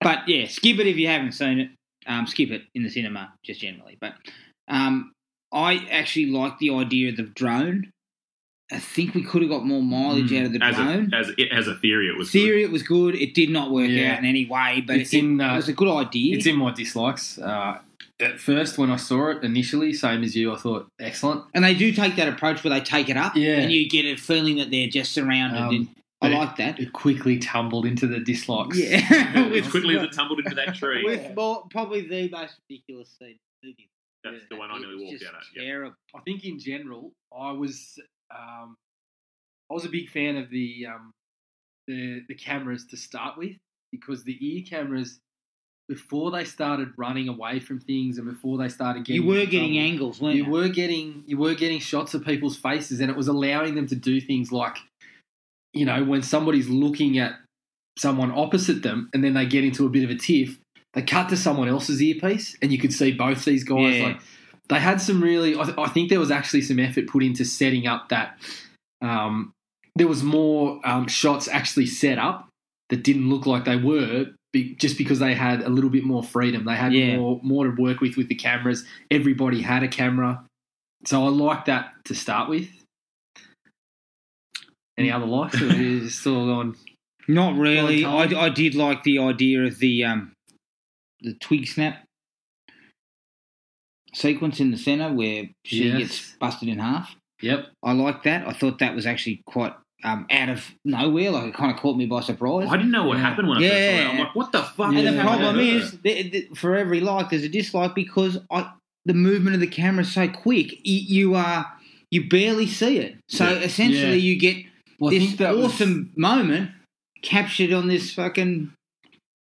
but yeah, skip it if you haven't seen it. Um, skip it in the cinema, just generally. But um, I actually like the idea of the drone. I think we could have got more mileage out of the Mm. as drone. a as it as a theory, it was good. Theory, it was good. It did not work Yeah. out in any way, but It's it, in, uh, it was a good idea. it's in my dislikes. Uh, at first, when I saw it initially, same as you, I thought excellent. and they do take that approach where they take it up, Yeah. and you get a feeling that they're just surrounded. Um, in, I like that. It quickly tumbled into the dislikes. Yeah, as quickly as it tumbled into that tree. with more, probably the most ridiculous scene. In the movie. That's the one I nearly walked out at. Yep. Terrible. I think in general, I was um, I was a big fan of the um, the the cameras to start with because the ear cameras before they started running away from things and before they started getting You were getting trouble, angles, weren't you you? were getting you were getting shots of people's faces and it was allowing them to do things like you know when somebody's looking at someone opposite them and then they get into a bit of a tiff they cut to someone else's earpiece and you could see both these guys Yeah. like they had some really I, th- I think there was actually some effort put into setting up that um, there was more um, shots actually set up that didn't look like they were be, just because they had a little bit more freedom. They had Yeah. more more to work with with the cameras. Everybody had a camera. So I like that to start with. Any other likes or is it still on Not really. I, I did like the idea of the um, the twig snap sequence in the center where she Yes. gets busted in half. yep I like that. I thought that was actually quite um, out of nowhere. Like it kind of caught me by surprise. I didn't know what Yeah. happened when I first saw it. Yeah. I'm like, what the fuck? and is the problem happening? is, that, that for every like, there's a dislike because I, the movement of the camera is so quick. You, you are you barely see it. So Yeah. essentially, Yeah. you get well, this think that was- awesome moment captured on this fucking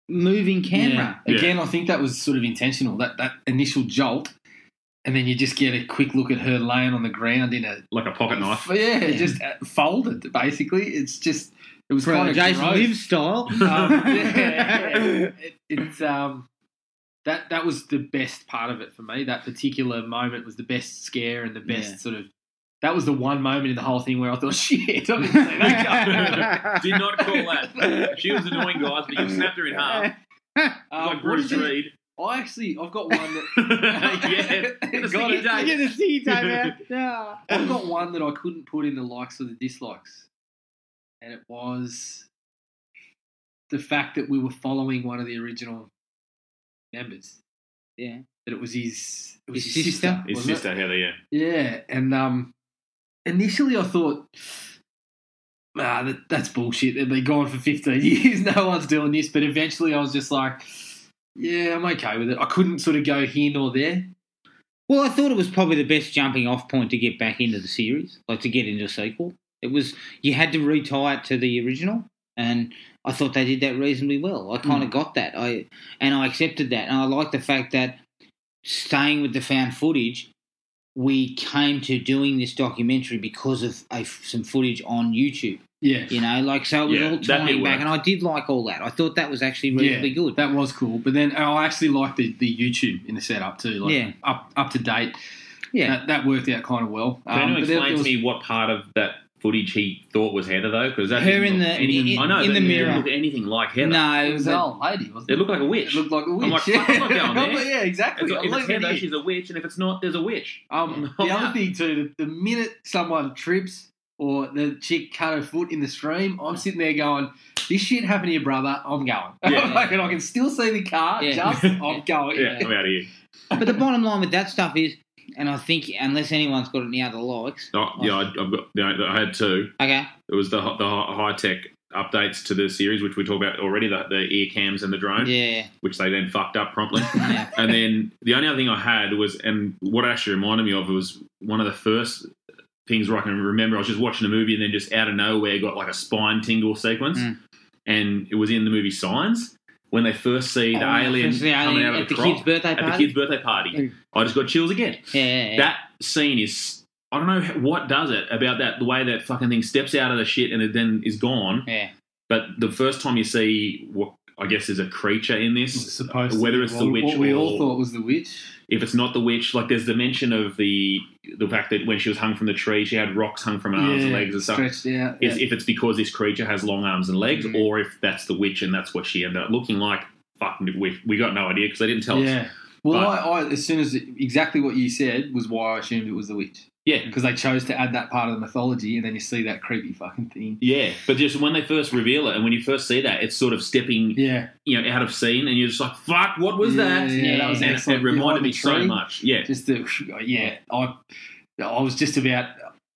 moving camera. Yeah. Again, I think that was sort of intentional. That that initial jolt, and then you just get a quick look at her laying on the ground in a Like a pocket knife. yeah, just uh, folded. Basically, it's just it was For kind of Jason gross. Live style. Um, yeah, yeah. It, it's um that that was the best part of it for me. That particular moment was the best scare and the best Yeah. sort of. That was the one moment in the whole thing where I thought, "Shit, I didn't that. Did not call that. She was annoying, guys, but you snapped her in half. Um, like Bruce Reed. I actually, I've got one that yeah. Get the Got sticky it. tape. Get the sticky tape out. Yeah. I've got one that I couldn't put in the likes or the dislikes, and it was the fact that we were following one of the original members. Yeah. That it was his, it was His his, sister? sister. His wasn't it? sister, Heather, yeah. Yeah, and um, initially I thought, ah, that, that's bullshit. They've been gone for 15 years. No one's doing this. But eventually I was just like, yeah, I'm okay with it. I couldn't sort of go here nor there. Well, I thought it was probably the best jumping off point to get back into the series, like to get into a sequel. It was you had to retie it to the original, and I thought they did that reasonably well. I kind of got that, I and I accepted that, and I like the fact that staying with the found footage, we came to doing this documentary because of a, some footage on YouTube. Yeah. You know, like so it was Yeah, all that tying back, and I did like all that. I thought that was actually really good. That was cool. But then I actually liked the, the YouTube in the setup too. Like Yeah. up up to date. yeah, That, that worked out kind of well. Can Um, you but there- explain there to me what part of that footage he thought was Heather, though? Because that Her in the- anything, in- I know, in the mirror. didn't look anything like Heather. no, It was but- an old lady, wasn't It it? looked like a witch. It looked like a witch. I'm like, fuck, I'm not going there. yeah, exactly. It's, if it's leaving it Heather, she's a witch, and if it's not, there's a witch. Um, I'm the other thing too, the, the minute someone trips or the chick cut her foot in the stream, I'm sitting there going, "This shit happened to your brother. I'm going." Yeah. like, and I can still see the car. Yeah. Just I'm going. Yeah, I'm out of here. but the bottom line with that stuff is, and I think unless anyone's got any other likes, Oh, yeah, I, I've got. You know, I had two. okay, It was the the high tech updates to the series, which we talked about already, the, the ear cams and the drone, yeah, which they then fucked up promptly. yeah, and then the only other thing I had was, and what actually reminded me of was one of the first things where I can remember. I was just watching a movie and then just out of nowhere got like a spine tingle sequence, Mm. and it was in the movie Signs when they first see the Oh, alien the coming alien out of at the, the kid's birthday at the party? kid's birthday party. Mm. I just got chills again. yeah, yeah, yeah. That scene is. I don't know what does it about that. The way that fucking thing steps out of the shit and it then is gone. yeah. But the first time you see what I guess is a creature in this, supposed to whether it's the witch what we all or- thought was the witch. If it's not the witch, like there's the mention of the the fact that when she was hung from the tree, she had rocks hung from her arms and legs and stuff. stretched out. Yeah. if it's because this creature has long arms and legs, Mm. or if that's the witch and that's what she ended up looking like. Fucking, we we got no idea because they didn't tell us. Well, But- I, I, as soon as exactly what you said was why I assumed it was the witch Yeah, because they chose to add that part of the mythology, and then you see that creepy fucking thing. yeah. But just when they first reveal it, and when you first see that, it's sort of stepping, Yeah, you know, out of scene, and you're just like, "Fuck, what was Yeah, that?" yeah, that was and excellent. it reminded me the so much. Yeah, just the yeah. I I was just about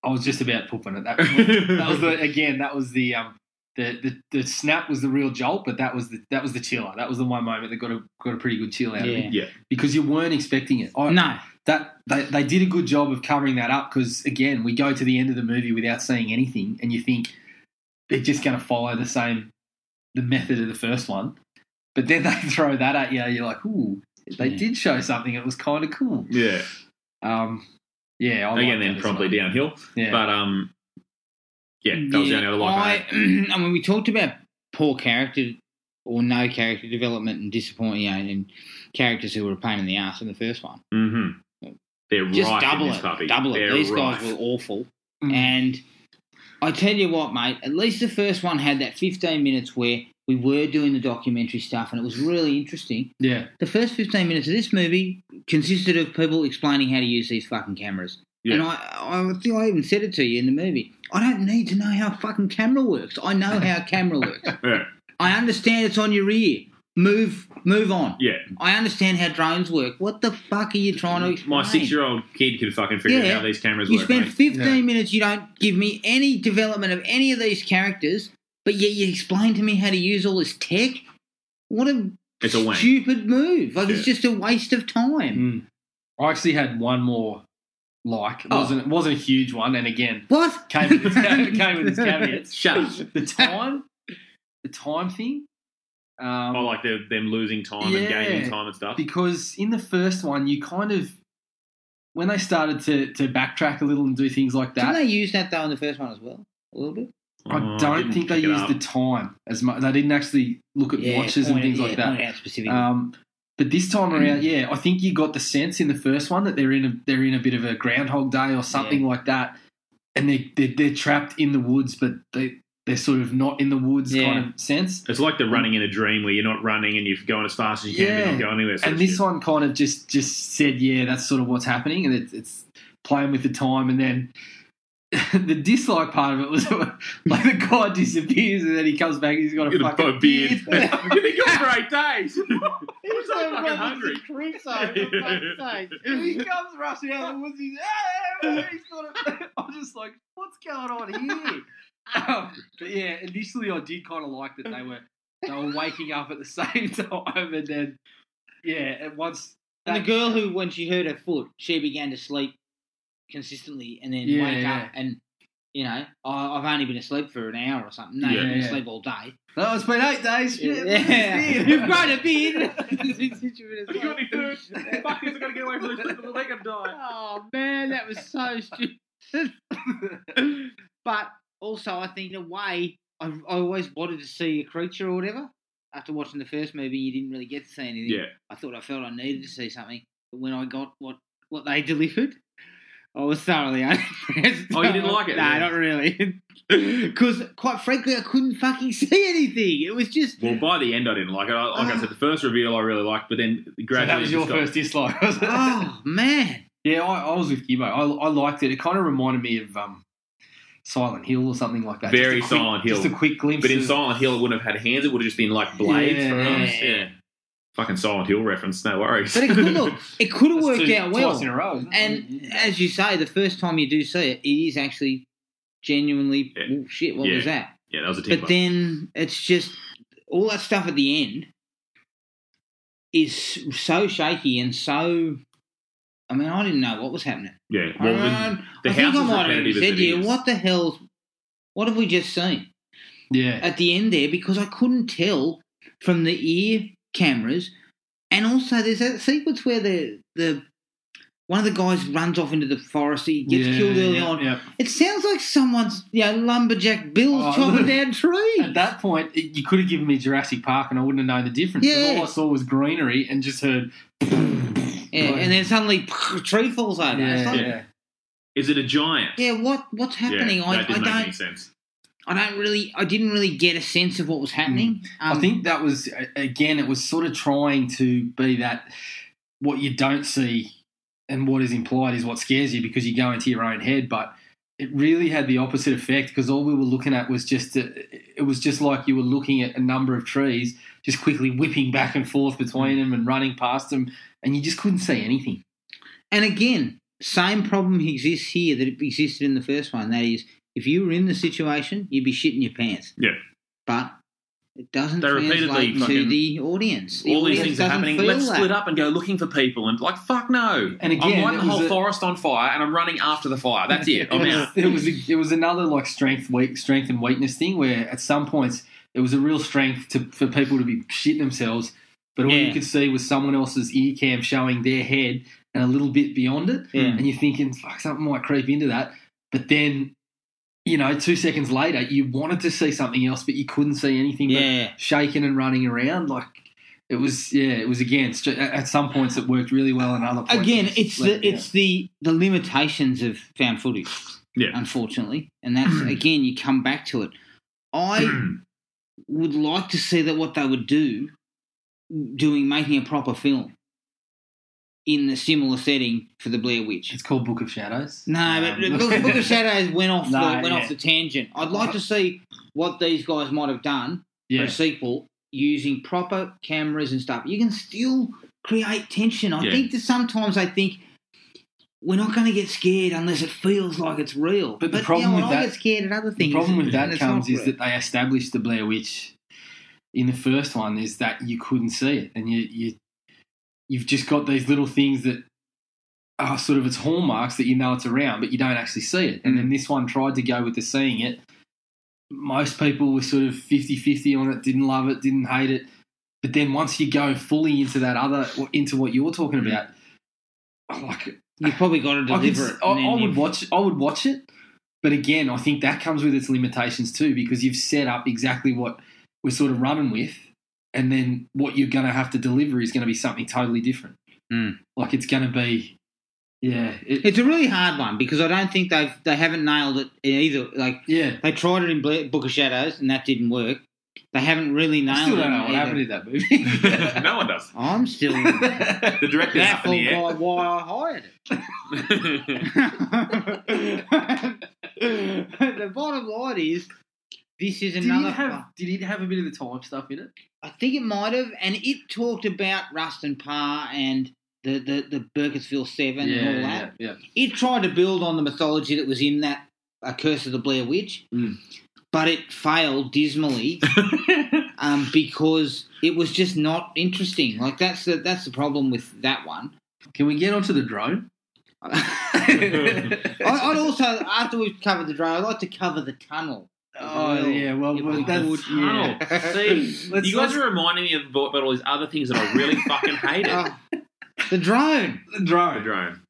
I was just about pooping at that point. that was the again. That was the um the, the the snap was the real jolt, but that was the that was the chiller. That was the one moment that got a got a pretty good chill out of Yeah. me Yeah. because you weren't expecting it. I, No. That they, they did a good job of covering that up because again, we go to the end of the movie without seeing anything, and you think they're just going to follow the same the method of the first one, but then they throw that at you. And you're like, ooh, they Yeah. did show something. It was kind of cool. Yeah. Um, yeah, I Again, then that as promptly well. downhill. Yeah. But um, yeah, that was the only other like. I, I mean, we talked about poor character or no character development and disappointing, you know, and characters who were a pain in the ass in the first one. Mm-hmm. They're Just right double in this it, puppy. double it. They're These right. guys were awful, Mm. and I tell you what, mate. At least the first one had that 15 minutes where we were doing the documentary stuff, and it was really interesting. yeah, The first 15 minutes of this movie consisted of people explaining how to use these fucking cameras. Yeah. And I, I think I even said it to you in the movie. I don't need to know how fucking camera works. I know how camera works. Yeah. I understand it's on your ear. Move, move on. Yeah. I understand how drones work. What the fuck are you trying to explain? My six-year-old kid could fucking figure out Yeah. how these cameras You work. spend mate. 15 Yeah. minutes, you don't give me any development of any of these characters, but yet you explain to me how to use all this tech? What a It's a wank. stupid move. Like, it's Yeah. just a waste of time. Mm. I actually had one more like. It Oh. wasn't it wasn't a huge one, and again What? came with its, came with its caveats. Shut up. The time, the time thing. Um, I like the, them losing time and gaining time and stuff. because in the first one, you kind of when they started to to backtrack a little and do things like that. Didn't that. they use that though in the first one as well? A little bit. I Oh, don't didn't think they used the time as much. They didn't actually look at watches and things it- like yeah, that. specifically. Um, but this time around, yeah, I think you got the sense in the first one that they're in a they're in a bit of a Groundhog Day or something like that, and they they're, they're trapped in the woods, but they they're sort of not in the woods Yeah. kind of sense. It's like the running in a dream where you're not running and you're going as fast as you can, but you're not going anywhere. sort And this shit. one kind of just just said, yeah, that's sort of what's happening, and it's, it's playing with the time, and then. the dislike part of it was like the guy disappears and then he comes back. He's got a Get a fucking bo- beard. beard. You've been gone for eight days. He's so fucking hungry. he comes rushing out of the woods. He's, "Ah, he's got a, I'm just like, what's going on here? Um, but yeah, initially I did kind of like that they were they were waking up at the same time, and then yeah, and once and the girl who, when she hurt her foot, she began to sleep consistently and then Yeah, wake yeah. up and. You know, I, I've only been asleep for an hour or something. No, Yeah, I've been yeah. asleep all day. Oh, it's been eight days. Shit, Yeah, you've grown a beard. Have you got any food? Fuck this, I gotta get away from this people. They're gonna die. Oh man, that was so stupid. but also, I think in a way, I, I always wanted to see a creature or whatever. After watching the first movie, you didn't really get to see anything. Yeah. I thought I felt I needed to see something, but when I got what what they delivered, I was thoroughly unimpressed. Oh, you didn't like it? No, Yeah. not really. Because quite frankly, I couldn't fucking see anything. It was just Well, by the end, I didn't like it. I, like I said, the first reveal I really liked, but then So gradually that was your got- first dislike, was it? oh man. Yeah, I, I was with Gibbo. I, I liked it. It kind of reminded me of um, Silent Hill or something like that. Very Just a quick- Silent Hill. Just a quick glimpse. But in of, Silent Hill, it wouldn't have had hands. It would have just been like blades. Yeah, for yeah, us. yeah. yeah. Fucking Silent Hill reference. No worries. But it could look, it could have worked two- out well. Twice in a row. And as you say, the first time you do see it, it is actually genuinely Yeah. oh, shit. What Yeah. was that? yeah, that was a. But then it's just all that stuff at the end is so shaky and so. I mean, I didn't know what was happening. yeah. Well, I, the, the I think I might have even said it to you, "What the hell's? What have we just seen?" yeah. at the end there because I couldn't tell from the ear cameras, and also there's that sequence where the the one of the guys runs off into the forest. He gets Yeah, killed early yeah, on. yeah. It sounds like someone's you know lumberjack bills Oh, chopping look. down trees. At that point, it- you could have given me Jurassic Park and I wouldn't have known the difference. Yeah. All I saw was greenery and just heard. yeah, and then suddenly a tree falls over. It's Yeah, like, yeah. Is it a giant? yeah, what what's happening? Yeah, I, that I didn't make don't sense. I don't really I didn't really get a sense of what was happening. Um, I think that was again, it was sort of trying to be that what you don't see and what is implied is what scares you because you go into your own head. But it really had the opposite effect because all we were looking at was just a, it was just like you were looking at a number of trees just quickly whipping back and forth between them and running past them, and you just couldn't see anything. And again, same problem exists here that it existed in the first one. That is, if you were in the situation, you'd be shitting your pants. Yeah. but it doesn't They repeatedly to the audience. The All these things are happening. Let's that. split up and go looking for people and like fuck no. And again, I'm lighting the whole a- forest on fire and I'm running after the fire. That's it. I'm it, out. was, it was a, it was another like strength weak strength and weakness thing where at some points it was a real strength to, for people to be shitting themselves, but all Yeah. you could see was someone else's ear cam showing their head and a little bit beyond it, Yeah. and you're thinking fuck something might creep into that, but then. You know, two seconds later, you wanted to see something else, but you couldn't see anything Yeah. but shaking and running around. Like it was, yeah, it was against. At at some points, it worked really well, and other points, Again, it's the me it's the the limitations of found footage. Yeah. unfortunately, and that's again you come back to it. I would like to see that what they would do, doing making a proper film in the similar setting for the Blair Witch. It's called Book of Shadows. No, but Um, Book, Book of Shadows went off No, the went yeah. off the tangent. I'd like to see what these guys might have done for a sequel using proper cameras and stuff. You can still create tension. I Yeah. think that sometimes I think we're not going to get scared unless it feels like it's real. But the problem you know, with I that- get scared at other The problem with that comes is that they established the Blair Witch in the first one is that you couldn't see it, and you you you've just got these little things that are sort of its hallmarks that you know it's around, but you don't actually see it. Mm. And then this one tried to go with the seeing it. Most people were sort of 50-50 on it, didn't love it, didn't hate it. But then once you go fully into that other into what you're talking Mm. about, like You've probably got to I, could, deliver it. I, I would watch. I would watch it, but again, I think that comes with its limitations too, because you've set up exactly what we're sort of running with, and then what you're going to have to deliver is going to be something totally different. Mm. Like it's going to be, yeah, it, It's a really hard one because I don't think they've they haven't nailed it either. Like yeah. they tried it in Book of Shadows and that didn't work. They haven't really nailed. I nailed still it. don't know what either. happened in that movie. no one does. I'm still The director's up in baffled the air. by why I hired it. the bottom line is, this is did another. it have? Did it have a bit of the time stuff in it? I think it might have, and it talked about Rustin Parr and the the, the Burkittsville Seven and all that. yeah, It tried to build on the mythology that was in that uh, Curse of the Blair Witch, Mm. but it failed dismally um, because it was just not interesting. Like that's the that's the problem with that one. Can we get onto the drone? I, I'd also, after we've covered the drone, I'd like to cover the tunnel. Oh Well, yeah, well, if well that's could, Tunnel. yeah. See, Let's- you guys let's- are reminding me of about all these other things that I really fucking hated. Oh, the drone. the drone, the drone drone.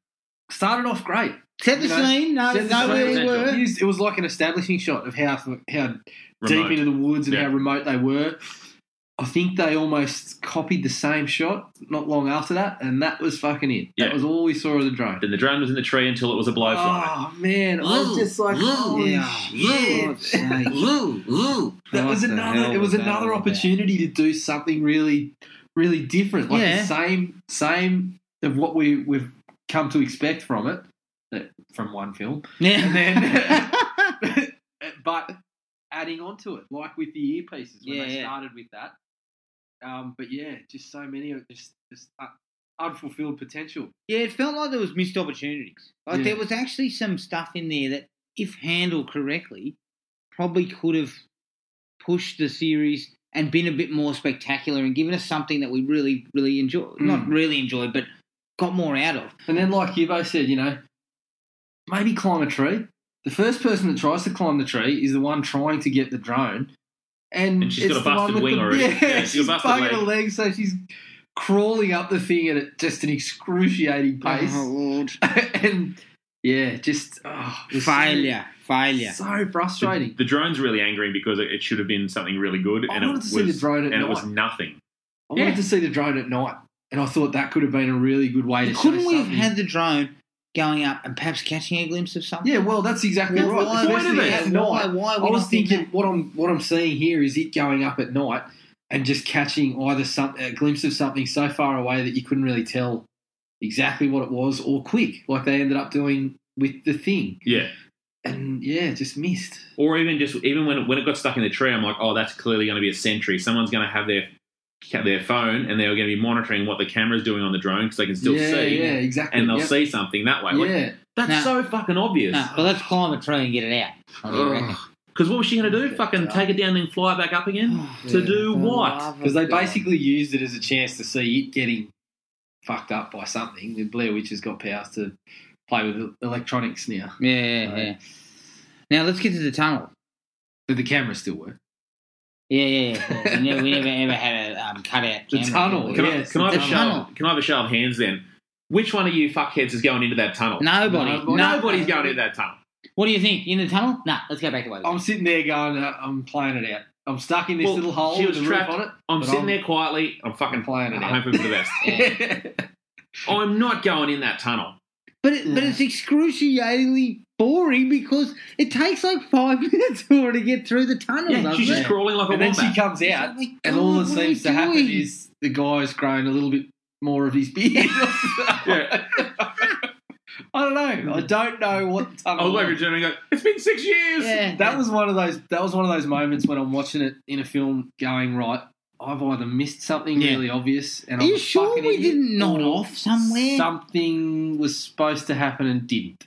started off great. Set the You know, scene. Know, set the know where we were. It was like an establishing shot of how how Remote. deep into the woods and Yeah. how remote they were. I think they almost copied the same shot not long after that, and that was fucking it. Yeah. That was all we saw of the drone. Then the drone was in the tree until it was a blowfly. Oh man, I was just like, holy Yeah. shit! God's sake. that was another. It was was another opportunity to do something really, really different. Like Yeah. the same, same of what we we've come to expect from it, uh, from one film. Yeah. And then- but adding on to it, like with the earpieces when Yeah, they yeah. started with that. Um, but yeah, just so many of just, just uh, unfulfilled potential. Yeah, it felt like there was missed opportunities. Like Yeah. there was actually some stuff in there that, if handled correctly, probably could have pushed the series and been a bit more spectacular and given us something that we really, really enjoyed. Not Mm. really enjoyed, but got more out of. And then, like you both said, you know, maybe climb a tree. The first person that tries to climb the tree is the one trying to get the drone, and, And she's got a busted wing the, already. Yeah, Yeah, she's she's got a busted bugging a leg, so she's crawling up the thing at just an excruciating oh, pace. Oh, Lord. and yeah, just oh, it was so- Failure. Failure. So, frustrating. The drone's really angering because it it should have been something really good, I and it wanted was to see the drone at and it was nothing. I Yeah. wanted to see the drone at night, and I thought that could have been a really good way to. Couldn't show we have had the drone going up and perhaps catching a glimpse of something? Yeah, well, that's exactly Well, right. why Especially would it? at night. why are we I was not doing thinking what I'm what I'm seeing here is it going up at night and just catching either some a glimpse of something so far away that you couldn't really tell exactly what it was, or quick, like they ended up doing with the thing. Yeah. And yeah, just missed. Or even just even when it, when it got stuck in the tree, I'm like, oh, that's clearly going to be a sentry. Someone's going to have their their phone and they're going to be monitoring what the camera's doing on the drone because they can still yeah, see, yeah, exactly. and they'll Yep. see something that way. Like, Yeah, that's Nah. so fucking obvious. No, but let's climb a tree and get it out. What do you reckon? Ugh. Because what was she going to do? Fucking take it down and fly it back up again? Oh, to do what? Because they basically used it as a chance to see it getting fucked up by something. The Blair Witch has got powers to play with electronics now. Yeah, yeah, yeah. Now let's get to the tunnel. Did the camera still work. Yeah, yeah, yeah. we, never, we never ever had a um, cutout The tunnel, Can, we? I, can, I have the a show, can I have a show of hands then? Which one of you fuckheads is going into that tunnel? Nobody. Nobody. No- Nobody's going into that tunnel. What do you think? In the tunnel? Nah, let's go back to what. I'm sitting there going, uh, I'm playing it out. I'm stuck in this Well, little hole she with was a roof trapped. on it. I'm but sitting there quietly. I'm fucking playing it I'm out. hoping for the best. I'm not going in that tunnel. But it, but it's excruciatingly boring because it takes like five minutes for her to get through the tunnel. Yeah, doesn't she's just crawling like a and then she comes out, my and all that seems you to happen is the guy's growing a little bit more of his beard. Yeah. I don't know. I don't know what the tunnel I was was. like, and go, it's been six years. Yeah, That was one of those. That was one of those moments when I'm watching it in a film, going right. I've either missed something Yeah. really obvious, and Are I'm you a sure fucking we idiot, didn't nod or off somewhere? Something was supposed to happen and didn't.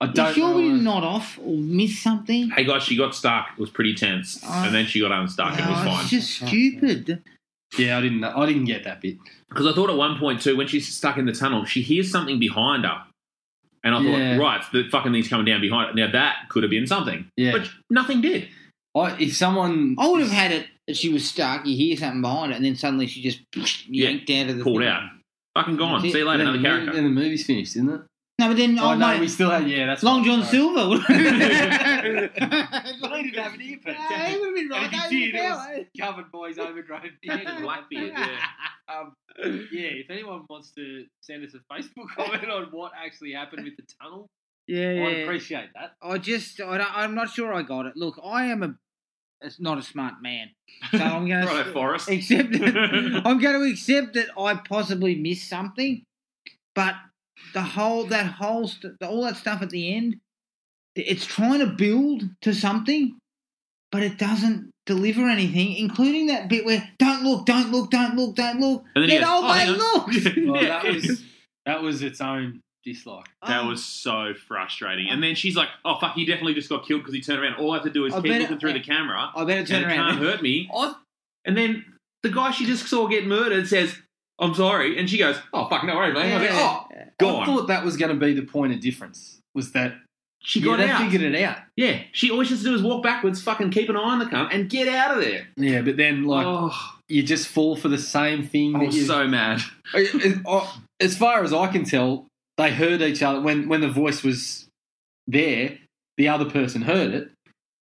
I you don't sure know. we didn't if- nod off or miss something? Hey guys, she got stuck. It was pretty tense, Oh. and then she got unstuck. it was Oh, fine. it's just stupid. Yeah, I didn't. know- I didn't get that bit. Because I thought at one point too, when she's stuck in the tunnel, she hears something behind her, and I thought, Yeah. right, the fucking thing's coming down behind her. Now that could have been something, Yeah. but nothing did. I, if someone, I would have had it that she was stuck. You hear something behind it, and then suddenly she just Yeah, yanked out of the Pulled thing. out, fucking gone. See you later, then, another the movie, character. then the movie's finished, isn't it? No, but then Oh, oh, no, mate, we still had. Yeah, that's Long John sorry. Silver. would- Well, he didn't have an earpiece. Yeah, he would have been right. And if he did, it about was covered by his overgrown beard. and Blackbeard, yeah. Um, yeah, if anyone wants to send us a Facebook comment on what actually happened with the tunnel, Yeah, I'd yeah. appreciate that. I just, I don't, I'm not sure I got it. Look, I am a, it's not a smart man, so I'm going Righto, to Forrest. accept. I'm going to accept that I possibly missed something, but the whole, that whole, st- all that stuff at the end, it's trying to build to something, but it doesn't deliver anything, including that bit where don't look, don't look, don't look, don't look. And then he then goes, old "Oh, mate hang looks. Well, that was that was its own dislike. That Oh. was so frustrating. And then she's like, "Oh fuck, he definitely just got killed because he turned around. All I have to do is I keep better- looking through the camera, I better and turn it around. can't hurt me." And then the guy she just saw get murdered says, "I'm sorry," and she goes, "Oh fuck, no worries, man." I go, Yeah. oh, I gone. thought that was going to be the point of difference. Was that She yeah, got they out. figured it out? Yeah, she all she has to do is walk backwards, fucking keep an eye on the cunt, and get out of there. Yeah, but then like oh, you just fall for the same thing. I that was you, so mad. as far as I can tell, they heard each other when when the voice was there. The other person heard it,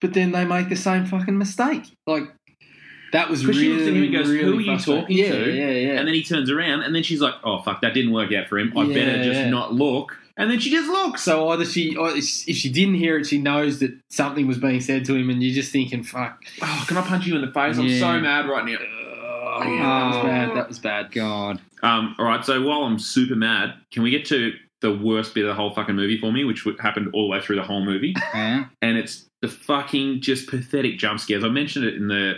but then they make the same fucking mistake. Like that was really, she looks at him and goes, really "Who are you talking yeah, to?" Yeah, yeah, And then he turns around, and then she's like, "Oh fuck, that didn't work out for him. I Yeah, better just yeah. not look." And then she just looks. So either she, or if she didn't hear it, she knows that something was being said to him, and you're just thinking, "Fuck, Oh, can I punch you in the face? I'm so mad right now. Oh, yeah, that was bad. That was bad." God. Um, all right, so while I'm super mad, can we get to the worst bit of the whole fucking movie for me, which happened all the way through the whole movie? Yeah. and it's the fucking just pathetic jump scares. I mentioned it in the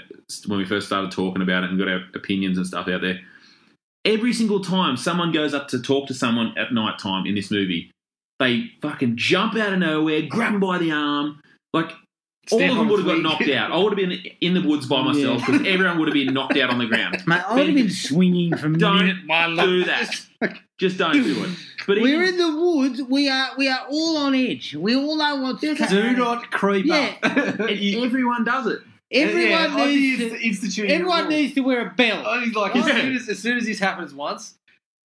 when we first started talking about it and got our opinions and stuff out there. Every single time someone goes up to talk to someone at night time in this movie, they fucking jump out of nowhere, grab them by the arm, like. All of them would have got knocked out. I would have been in the woods by myself because everyone would have been knocked out on the ground. Mate, I would have been swinging from Don't minute one. do that. Just don't do it. But We're even- in the woods. We are we are all on edge. We all know what's Do coming. not creep Yeah. up. and everyone does it. Everyone Yeah, needs to, everyone needs to wear a belt. I was like, as, soon as, as soon as this happens once,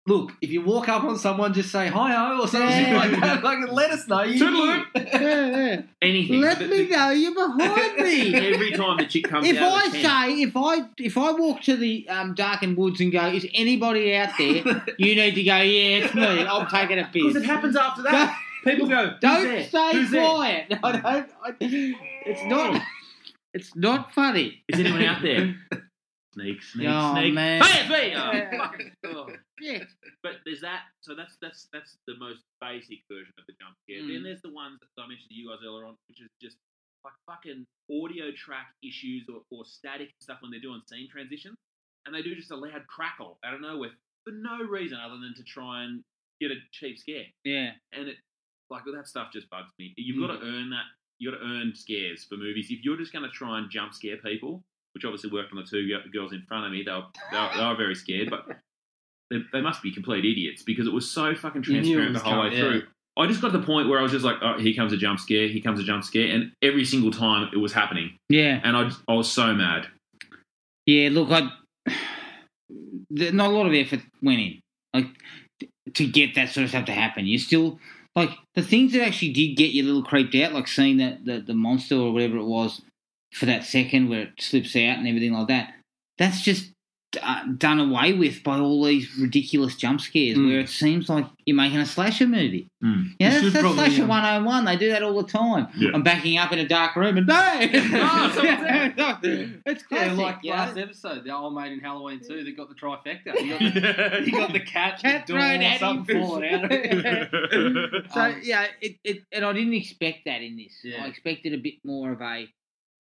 look, if you walk up on someone, just say hi oh or something Yeah. like that. Like, let us know you. Toodaloo. Yeah, yeah. Anything. Let But me the- know you're behind me. Every time the chick comes out. If I the tent, say, if I if I walk to the um, darkened woods and go, is anybody out there? you need to go. Yeah, it's me. I'm taking a piss. because it happens after that. People go, Don't there? stay Who's there? quiet. No, don't. I, it's not. It's not funny. Is anyone out there? Sneak, sneak, Oh, sneak. man. Hey, it's me! Oh, Yeah. But there's that. So that's that's that's the most basic version of the jump scare. Mm. Then there's the ones that I mentioned to you guys earlier on, which is just like fucking audio track issues or, or static stuff when they're doing scene transitions, and they do just a loud crackle out of nowhere for no reason other than to try and get a cheap scare. Yeah. And it like that stuff just bugs me. You've got to earn that You've got to earn scares for movies. If you're just going to try and jump scare people, which obviously worked on the two girls in front of me, they were they were, they were very scared, but they, they must be complete idiots because it was so fucking You knew it transparent the was whole way coming, yeah. through. I just got to the point where I was just like, oh, here comes a jump scare, here comes a jump scare, and every single time it was happening, Yeah, and I just, I was so mad. yeah. Look, I there- not a lot of effort went in, like to get that sort of stuff to happen. You still like the things that actually did get you a little creeped out, like seeing that the, the monster or whatever it was for that second where it slips out and everything like that. That's just done away with by all these ridiculous jump scares, Mm. where it seems like you're making a slasher movie. Mm. Yeah, that's, that's probably, Slasher um, 101. They do that all the time. Yeah. I'm backing up in a dark room and bang! Oh, it's Yeah, classic. like you know? last episode, the old mate in Halloween 2 they got the trifecta. You got the, you got the cat, Cat the door, thrown at something him. falling out of it. So Um, yeah, it, it and I didn't expect that in this. Yeah. I expected a bit more of a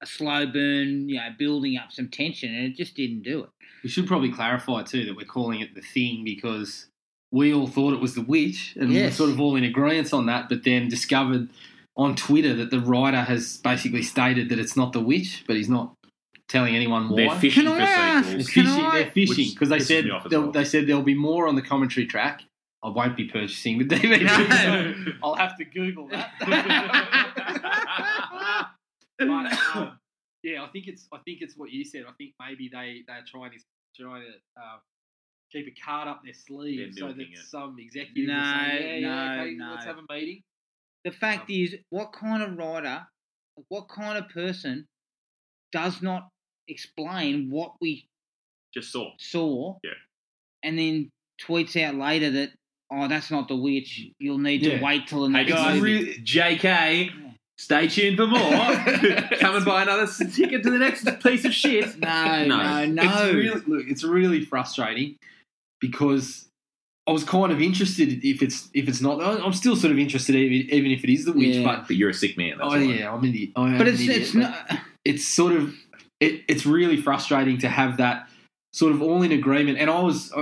a slow burn, you know, building up some tension, and it just didn't do it. We should probably clarify too that we're calling it the thing because we all thought it was the witch, and we're sort of all in agreement on that. But then discovered on Twitter that the writer has basically stated that it's not the witch, but he's not telling anyone why. They're fishing Can for I ask- sequels. Can fishing, they're fishing because they said me off as they'll- well. they said there'll be more on the commentary track. I won't be purchasing the DVD. so I'll have to Google that. but um, yeah, I think it's I think it's what you said. I think maybe they they're trying to trying to uh, keep a card up their sleeve They're so that milking it. some executive No, will say, yeah, yeah, no, okay, no. let's have a meeting. The fact is, what kind of writer, what kind of person, does not explain what we Just saw. saw, Yeah. and then tweets out later that oh, that's not the witch. You'll need to Yeah. wait till the Hey next guys, movie. JK, stay tuned for more. Come and buy another ticket to the next piece of shit. No, No. no, no. It's really look, it's really frustrating because I was kind of interested if it's if it's not. I'm still sort of interested even, even if it is the witch, Yeah. but But you're a sick man. That's oh yeah, I'm an idiot. I but it's idiot, it's but not. it's sort of it, it's really frustrating to have that sort of all in agreement. And I was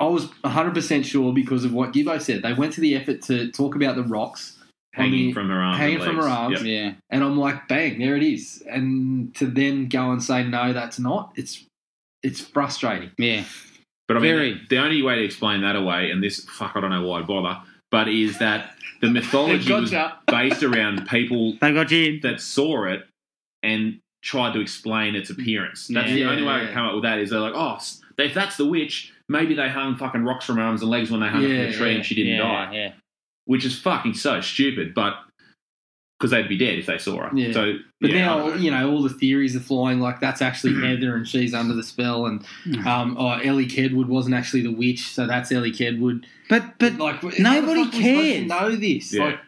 I was 100 percent sure because of what Gibbo said. They went to the effort to talk about the rocks Hanging the- from her arms. hanging from her arms. Yep. Yeah, and I'm like, bang, there it is. And to then go and say no, that's not. It's it's frustrating. yeah. But I mean, Very. the only way to explain that away, and this, fuck, I don't know why I'd bother, but is that the mythology was based around people They got you that saw it and tried to explain its appearance. That's Yeah. the only way I can come up with that is they're like, oh, if that's the witch, maybe they hung fucking rocks from her arms and legs when they hung her Yeah, from the tree yeah, and she didn't yeah, die. Yeah. Which is fucking so stupid, but because they'd be dead if they saw her. Yeah. So, But yeah, now, know. you know, all the theories are flying like that's actually Heather and she's under the spell, and um, oh, Elly Kedward wasn't actually the witch, so that's Elly Kedward. But but Like nobody how the fuck are we supposed to cares. Know this? Yeah. Like,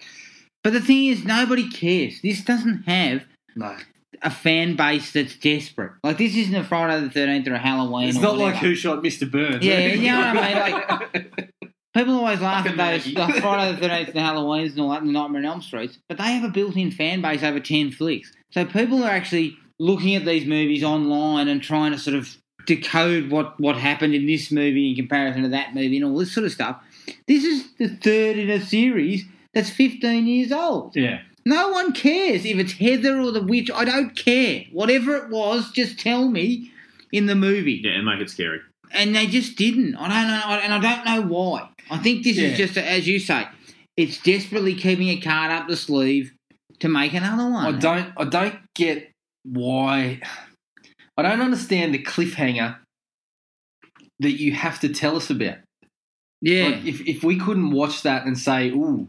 but the thing is, nobody cares. This doesn't have no, a fan base that's desperate. Like this isn't a Friday the Thirteenth or a Halloween. it's or not like who shot Mr. Burns. Yeah, you know what I mean. Like people always laugh at Fucking those Maggie. like Friday the Thirteenth and Halloweens and all that, and the Nightmare on Elm Streets, but they have a built-in fan base over ten flicks. So people are actually looking at these movies online and trying to sort of decode what what happened in this movie in comparison to that movie and all this sort of stuff. This is the third in a series that's fifteen years old. yeah. No one cares if it's Heather or the witch. I don't care. Whatever it was, just tell me in the movie. yeah, and make it scary. And they just didn't. I don't know, and I don't know why. I think this Yeah. is just, as you say, it's desperately keeping a card up the sleeve to make another one. I don't. I don't get why. I don't understand the cliffhanger that you have to tell us about. Yeah, Like if if we couldn't watch that and say, "Ooh,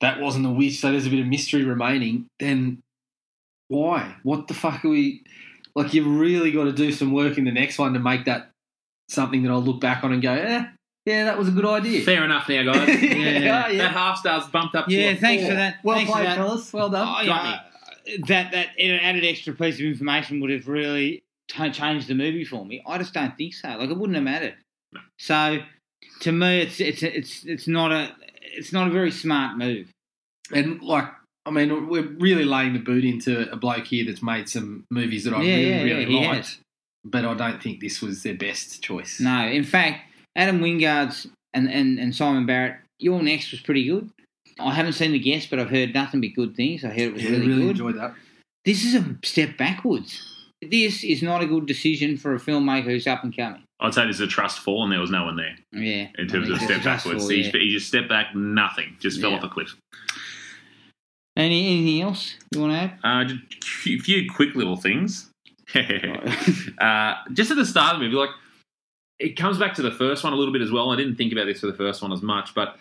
that wasn't a witch," so there's a bit of mystery remaining, then why? What the fuck are we? Like you've really got to do some work in the next one to make that something that I'll look back on and go, "Eh, yeah, that was a good idea." Fair enough now, guys. yeah, That half star's bumped up to yeah. Thanks four. for that. Well Thanks played, that. fellas. Well done. Oh, Got yeah, that that added extra piece of information would have really t- changed the movie for me. I just don't think so. Like it wouldn't have mattered. So to me, it's it's it's it's not a it's not a very smart move. And like, I mean, we're really laying the boot into a bloke here that's made some movies that I Yeah, really, yeah, really yeah, liked. Has. But I don't think this was their best choice. No, in fact, Adam Wingard's and, and, and Simon Barrett, You're Next was pretty good. I haven't seen the guest, but I've heard nothing but good things. I heard it was Yeah, really, really good. enjoyed that. This is a step backwards. This is not a good decision for a filmmaker who's up and coming. I'd say this is a trust fall, and there was no one there Yeah. in terms I of think step it's trustful, backwards. He, yeah. he just stepped back, nothing, just fell Yeah. off a cliff. Any, anything else you want to add? Uh, just a few, few quick little things. uh, just at the start of the movie, like it comes back to the first one a little bit as well. I didn't think about this for the first one as much, but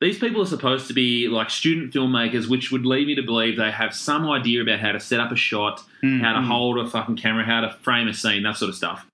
these people are supposed to be like student filmmakers, which would lead me to believe they have some idea about how to set up a shot, Hmm. how to hold a fucking camera, how to frame a scene, that sort of stuff.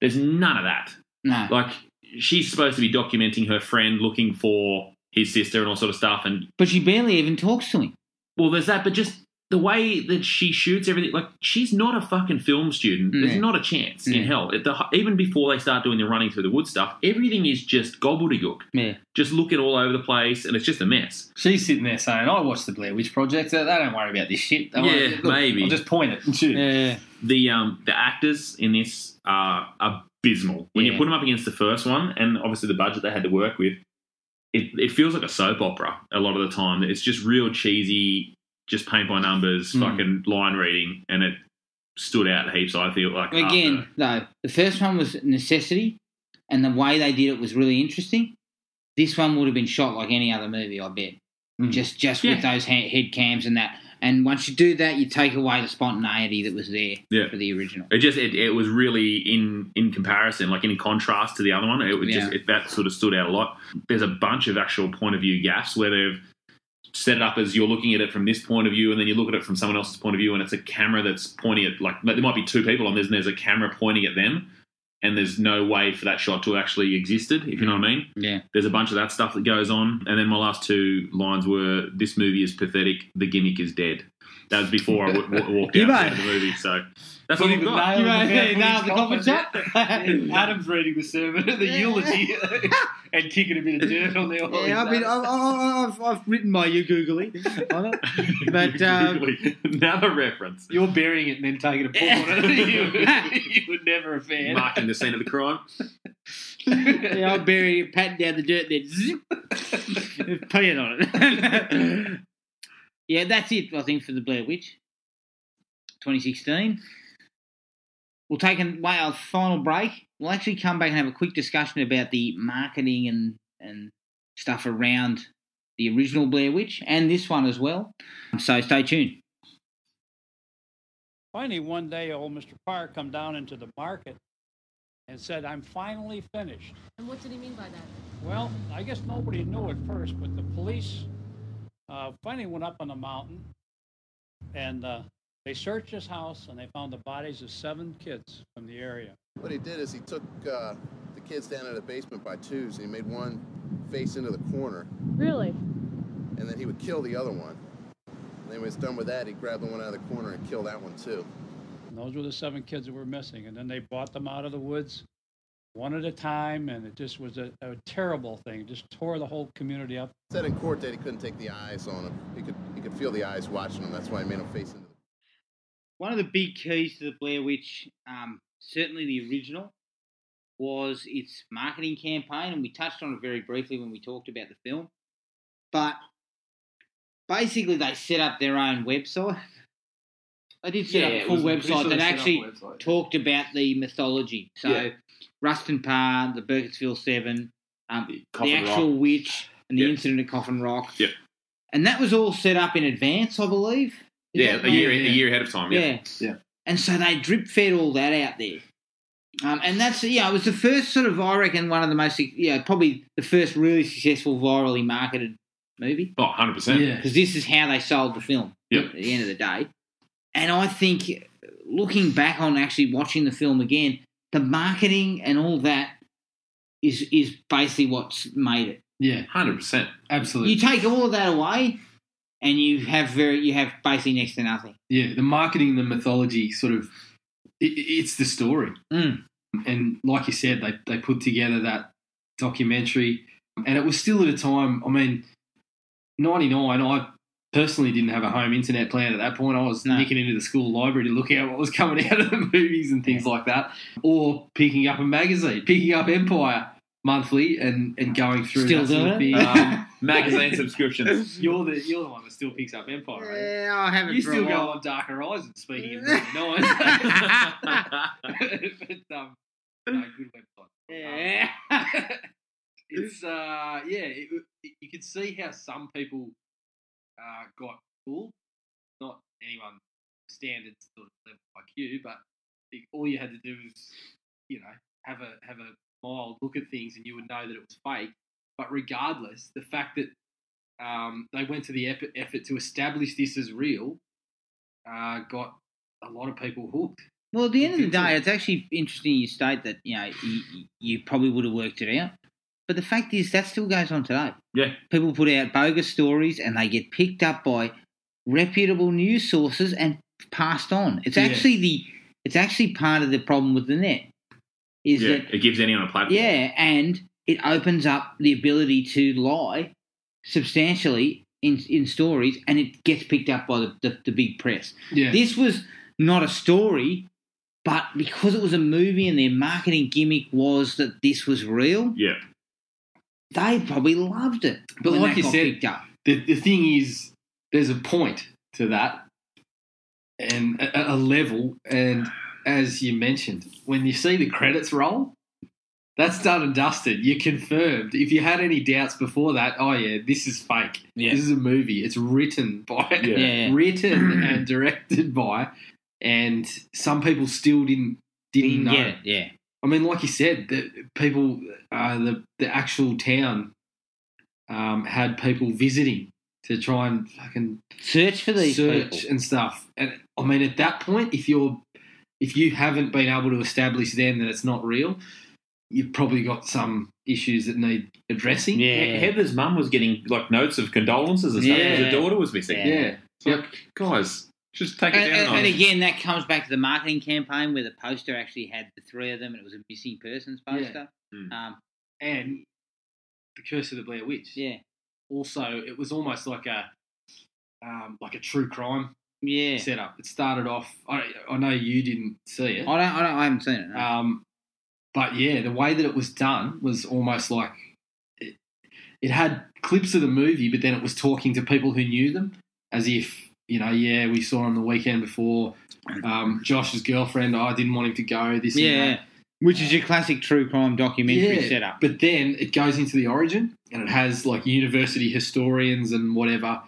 There's none of that. No. Like she's supposed to be documenting her friend looking for his sister and all sort of stuff, and But she barely even talks to him. well, there's that, but just the way that she shoots everything, like she's not a fucking film student. There's not a chance in hell. At the, even before they start doing the running through the wood stuff, everything is just gobbledygook, Yeah. just looking all over the place, and it's just a mess. She's sitting there saying, "I watched the Blair Witch Project. They don't worry about this shit." They Yeah, worry- maybe. I'll just point it and shoot. Yeah. The um the actors in this are abysmal. When you Yeah. put them up against the first one, and obviously the budget they had to work with, it it feels like a soap opera a lot of the time. It's just real cheesy, just paint by numbers, Mm. fucking line reading, and it stood out heaps. I feel like Again, after- though, the first one was necessity, and the way they did it was really interesting. This one would have been shot like any other movie, I bet. Just just with those head cams and that. And once you do that, you take away the spontaneity that was there Yeah. for the original. It just it, it was really in in comparison, like in contrast to the other one. It was just Yeah. it, that sort of stood out a lot. There's a bunch of actual point of view gaps where they've set it up as you're looking at it from this point of view, and then you look at it from someone else's point of view, and it's a camera that's pointing at like there might be two people on this, and there's a camera pointing at them, and there's no way for that shot to actually existed. If you know what I mean. Yeah. There's a bunch of that stuff that goes on, and then my last two lines were: "This movie is pathetic. The gimmick is dead." That was before I w- w- walked out of the movie, so that's all I've got. You may- nailed the coffin shot. Adam's reading the sermon, the eulogy, and kicking a bit of dirt on the oil. Yeah, I've, been, I've, I've, I've written my you googly on it. But um, Another reference. You're burying it and then taking a pull on it. you, you were never a fan. Marking the scene of the crime. yeah, I'll bury it, patting down the dirt, then zip, put on it. yeah, that's it, I think, for the Blair Witch 2016. We'll take away our final break. We'll actually come back and have a quick discussion about the marketing and, and stuff around the original Blair Witch and this one as well. So stay tuned. Finally, one day, old Mr. Parr come down into the market and said, I'm finally finished. And what did he mean by that? Well, I guess nobody knew at first, but the police uh, finally went up on the mountain and uh, they searched his house and they found the bodies of seven kids from the area. What he did is he took uh, the kids down in the basement by twos and he made one face into the corner Really? and then he would kill the other one. And then when he was done with that, he grabbed the one out of the corner and killed that one too. And those were the seven kids that were missing. And then they brought them out of the woods one at a time, and it just was a, a terrible thing. It just tore the whole community up. Said in court that he couldn't take the eyes on him. He could he could feel the eyes watching him. That's why he made him face into the One of the big keys to the Blair Witch, um, certainly the original, was its marketing campaign, and we touched on it very briefly when we talked about the film. But basically, they set up their own website. They did set Yeah, up a full was a pretty website that of set up actually website. talked about the mythology. So, Yeah. Rustin Parr, the Burkittsville Seven, um, the, Coffin actual Rock. witch, and the Yeah. incident at Coffin Rock. Yeah. And that was all set up in advance, I believe. Is Yeah, a year right? a year ahead of time. Yeah. Yeah. And so they drip fed all that out there. Um, and that's, yeah, it was the first sort of, I reckon, one of the most, yeah, probably the first really successful virally marketed movie. Oh, 100%. Yeah. Because this is how they sold the film Yep. at the end of the day. And I think, looking back on actually watching the film again, the marketing and all that is is basically what's made it. Yeah, hundred percent, absolutely. You take all of that away, and you have very you have basically next to nothing. Yeah, the marketing, the mythology, sort of, it, it's the story. Mm. And like you said, they they put together that documentary, and it was still at a time. I mean, ninety nine. I personally didn't have a home internet plan at that point. I was nicking into the school library to look out what was coming out of the movies and things like that, or picking up a magazine, picking up Empire. Monthly and, and going through Still that sort of doing thing. it? Um, magazine subscriptions. You're the you're the one that still picks up Empire. eh? Yeah, I haven't. You for a still go on Dark Horizon. Speaking of noise, but um, no, good website. Yeah. Um, it's uh, yeah, it, it- you could see how some people uh, got fooled. Not anyone standard sort of level like you, but it, all you had to do was, you know, have a have a mild look at things, and you would know that it was fake. But regardless, the fact that um, they went to the effort, effort to establish this as real uh, got a lot of people hooked. Well, at the end of the day, it's actually interesting you state that you know you, you probably would have worked it out, but the fact is that still goes on today. Yeah. People put out bogus stories and they get picked up by reputable news sources and passed on. It's Yeah. actually the it's actually part of the problem with the net is yeah, that it gives anyone a platform. yeah, and it opens up the ability to lie substantially in in stories, and it gets picked up by the, the, the big press. Yeah. This was not a story, but because it was a movie and their marketing gimmick was that this was real, Yeah. they probably loved it. But like you said, the the thing is, there's a point to that, and a, a level. And as you mentioned, when you see the credits roll, that's done and dusted. You're confirmed. If you had any doubts before that, oh yeah, this is fake. Yeah. This is a movie. It's written by, Yeah. Yeah. written and directed by, and some people still didn't didn't know. Get it, yeah. I mean, like you said, the people, uh, the the actual town um, had people visiting to try and fucking Search for these search people. and stuff. And I mean, at that point, if you're if you haven't been able to establish then that it's not real, you've probably got some issues that need addressing. Yeah. Heather's mum was getting like notes of condolences and stuff because Yeah. her daughter was missing. Yeah. Yeah. It's like, guys, just take it And, down. and, and again, that comes back to the marketing campaign where the poster actually had the three of them, and it was a missing persons poster. Mm. Um, And the Curse of the Blair Witch. yeah, Also, it was almost like a um, like a true crime yeah. setup. It started off. I, I know you didn't see it. I don't, I don't, I haven't seen it. no. Um, but yeah, the way that it was done was almost like it, it had clips of the movie, but then it was talking to people who knew them, as if you know, yeah, we saw him the weekend before. Um, Josh's girlfriend, I didn't want him to go. This, and yeah, which is your classic true crime documentary Yeah, setup. But then it goes into the origin, and it has like university historians and whatever,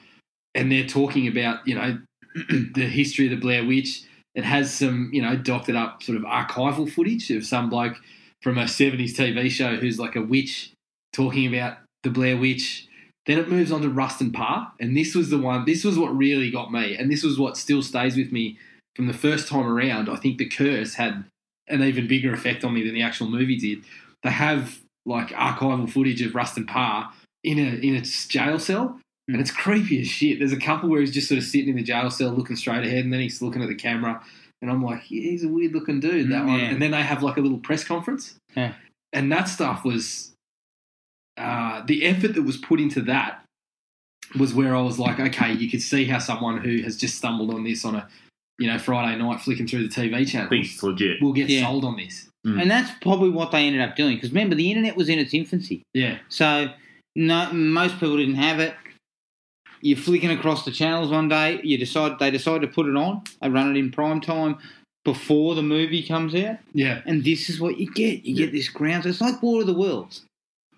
and they're talking about you know the history of the Blair Witch. It has some you know doctored up sort of archival footage of some bloke from a '70s TV show who's like a witch talking about the Blair Witch. Then it moves on to Rustin Parr, and this was the one. This was what really got me, and this was what still stays with me from the first time around. I think the curse had an even bigger effect on me than the actual movie did. They have like archival footage of Rustin Parr in a in a jail cell, and it's creepy as shit. There's a couple where he's just sort of sitting in the jail cell looking straight ahead, and then he's looking at the camera, and I'm like, yeah, he's a weird looking dude. That Mm, one, and then they have like a little press conference, Yeah. and that stuff was uh, the effort that was put into that was where I was like, okay, you could see how someone who has just stumbled on this on a you know Friday night flicking through the TV channel thinks it's legit. will get Yeah. sold on this. And that's probably what they ended up doing. Because remember, the internet was in its infancy. Yeah. So no, most people didn't have it. You're flicking across the channels one day. You decide they decide to put it on. They run it in prime time before the movie comes out, Yeah. and this is what you get. You get this ground. It's like War of the Worlds.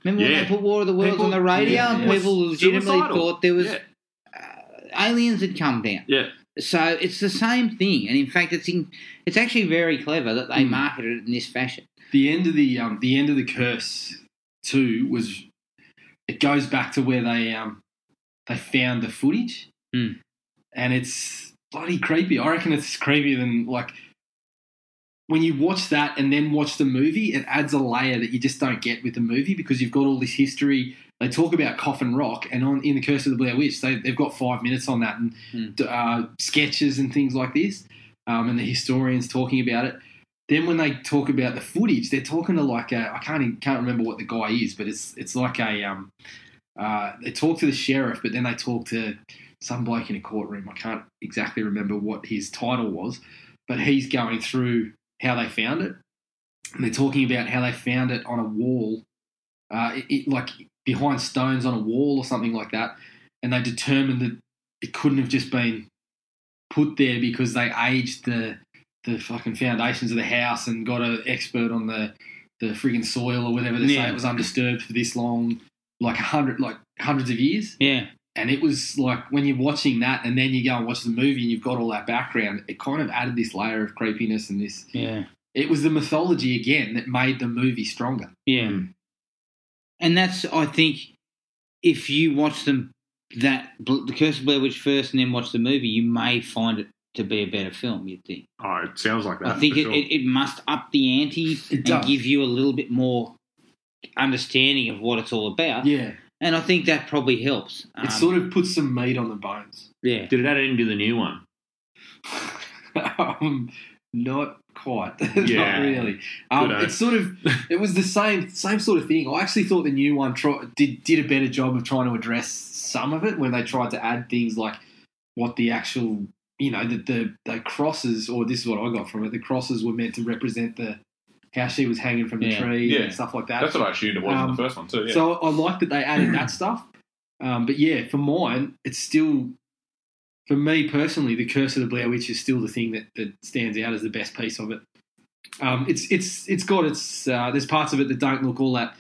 Remember when they put War of the Worlds People- on the radio, yeah, and yeah. people legitimately Suicidal. thought there was Yeah. uh, aliens had come down. Yeah. So it's the same thing, and in fact, it's in, it's actually very clever that they Mm. marketed it in this fashion. the end of the um, the end of the curse too was it goes back to where they um they found the footage Hmm. and it's bloody creepy. I reckon it's creepier than like when you watch that and then watch the movie. It adds a layer that you just don't get with the movie because you've got all this history. They talk about Coffin Rock and on in the Curse of the Blair Witch, they, they've got five minutes on that and Hmm. uh, sketches and things like this, um, and the historians talking about it. Then when they talk about the footage, they're talking to like a I can't even, can't remember what the guy is, but it's it's like a um, uh, they talk to the sheriff, but then they talk to some bloke in a courtroom. I can't exactly remember what his title was, but he's going through how they found it. And they're talking about how they found it on a wall uh, it, it, like behind stones on a wall or something like that, and they determined that it couldn't have just been put there because they aged the the fucking foundations of the house and got an expert on the the frigging soil or whatever to say Yeah. it was undisturbed for this long, like a hundred, like hundreds of years. Yeah. And it was like when you're watching that, and then you go and watch the movie, and you've got all that background. It kind of added this layer of creepiness and this. Yeah. It was the mythology again that made the movie stronger. Yeah. Mm. And that's, I think, if you watch them, that the Curse of Blair Witch first and then watch the movie, you may find it to be a better film. You'd think. Oh, it sounds like that. I think for it, sure. it, it must up the ante and does. give you a little bit more understanding of what it's all about. Yeah. And I think that probably helps. It sort of puts some meat on the bones. Yeah. Did it add it into the new one? um, not quite. Yeah. not really. Um, Good, it's sort of it was the same same sort of thing. I actually thought the new one try, did did a better job of trying to address some of it when they tried to add things like what the actual you know the the, the crosses or this is what I got from it. The crosses were meant to represent the how she was hanging from the Yeah. tree Yeah. and stuff like that. That's what I assumed it was in Um, the first one too. Yeah. So I like that they added that stuff. Um, but yeah, for mine, it's still, for me personally, the Curse of the Blair Witch is still the thing that, that stands out as the best piece of it. Um, it's it's it's got its uh, there's parts of it that don't look all that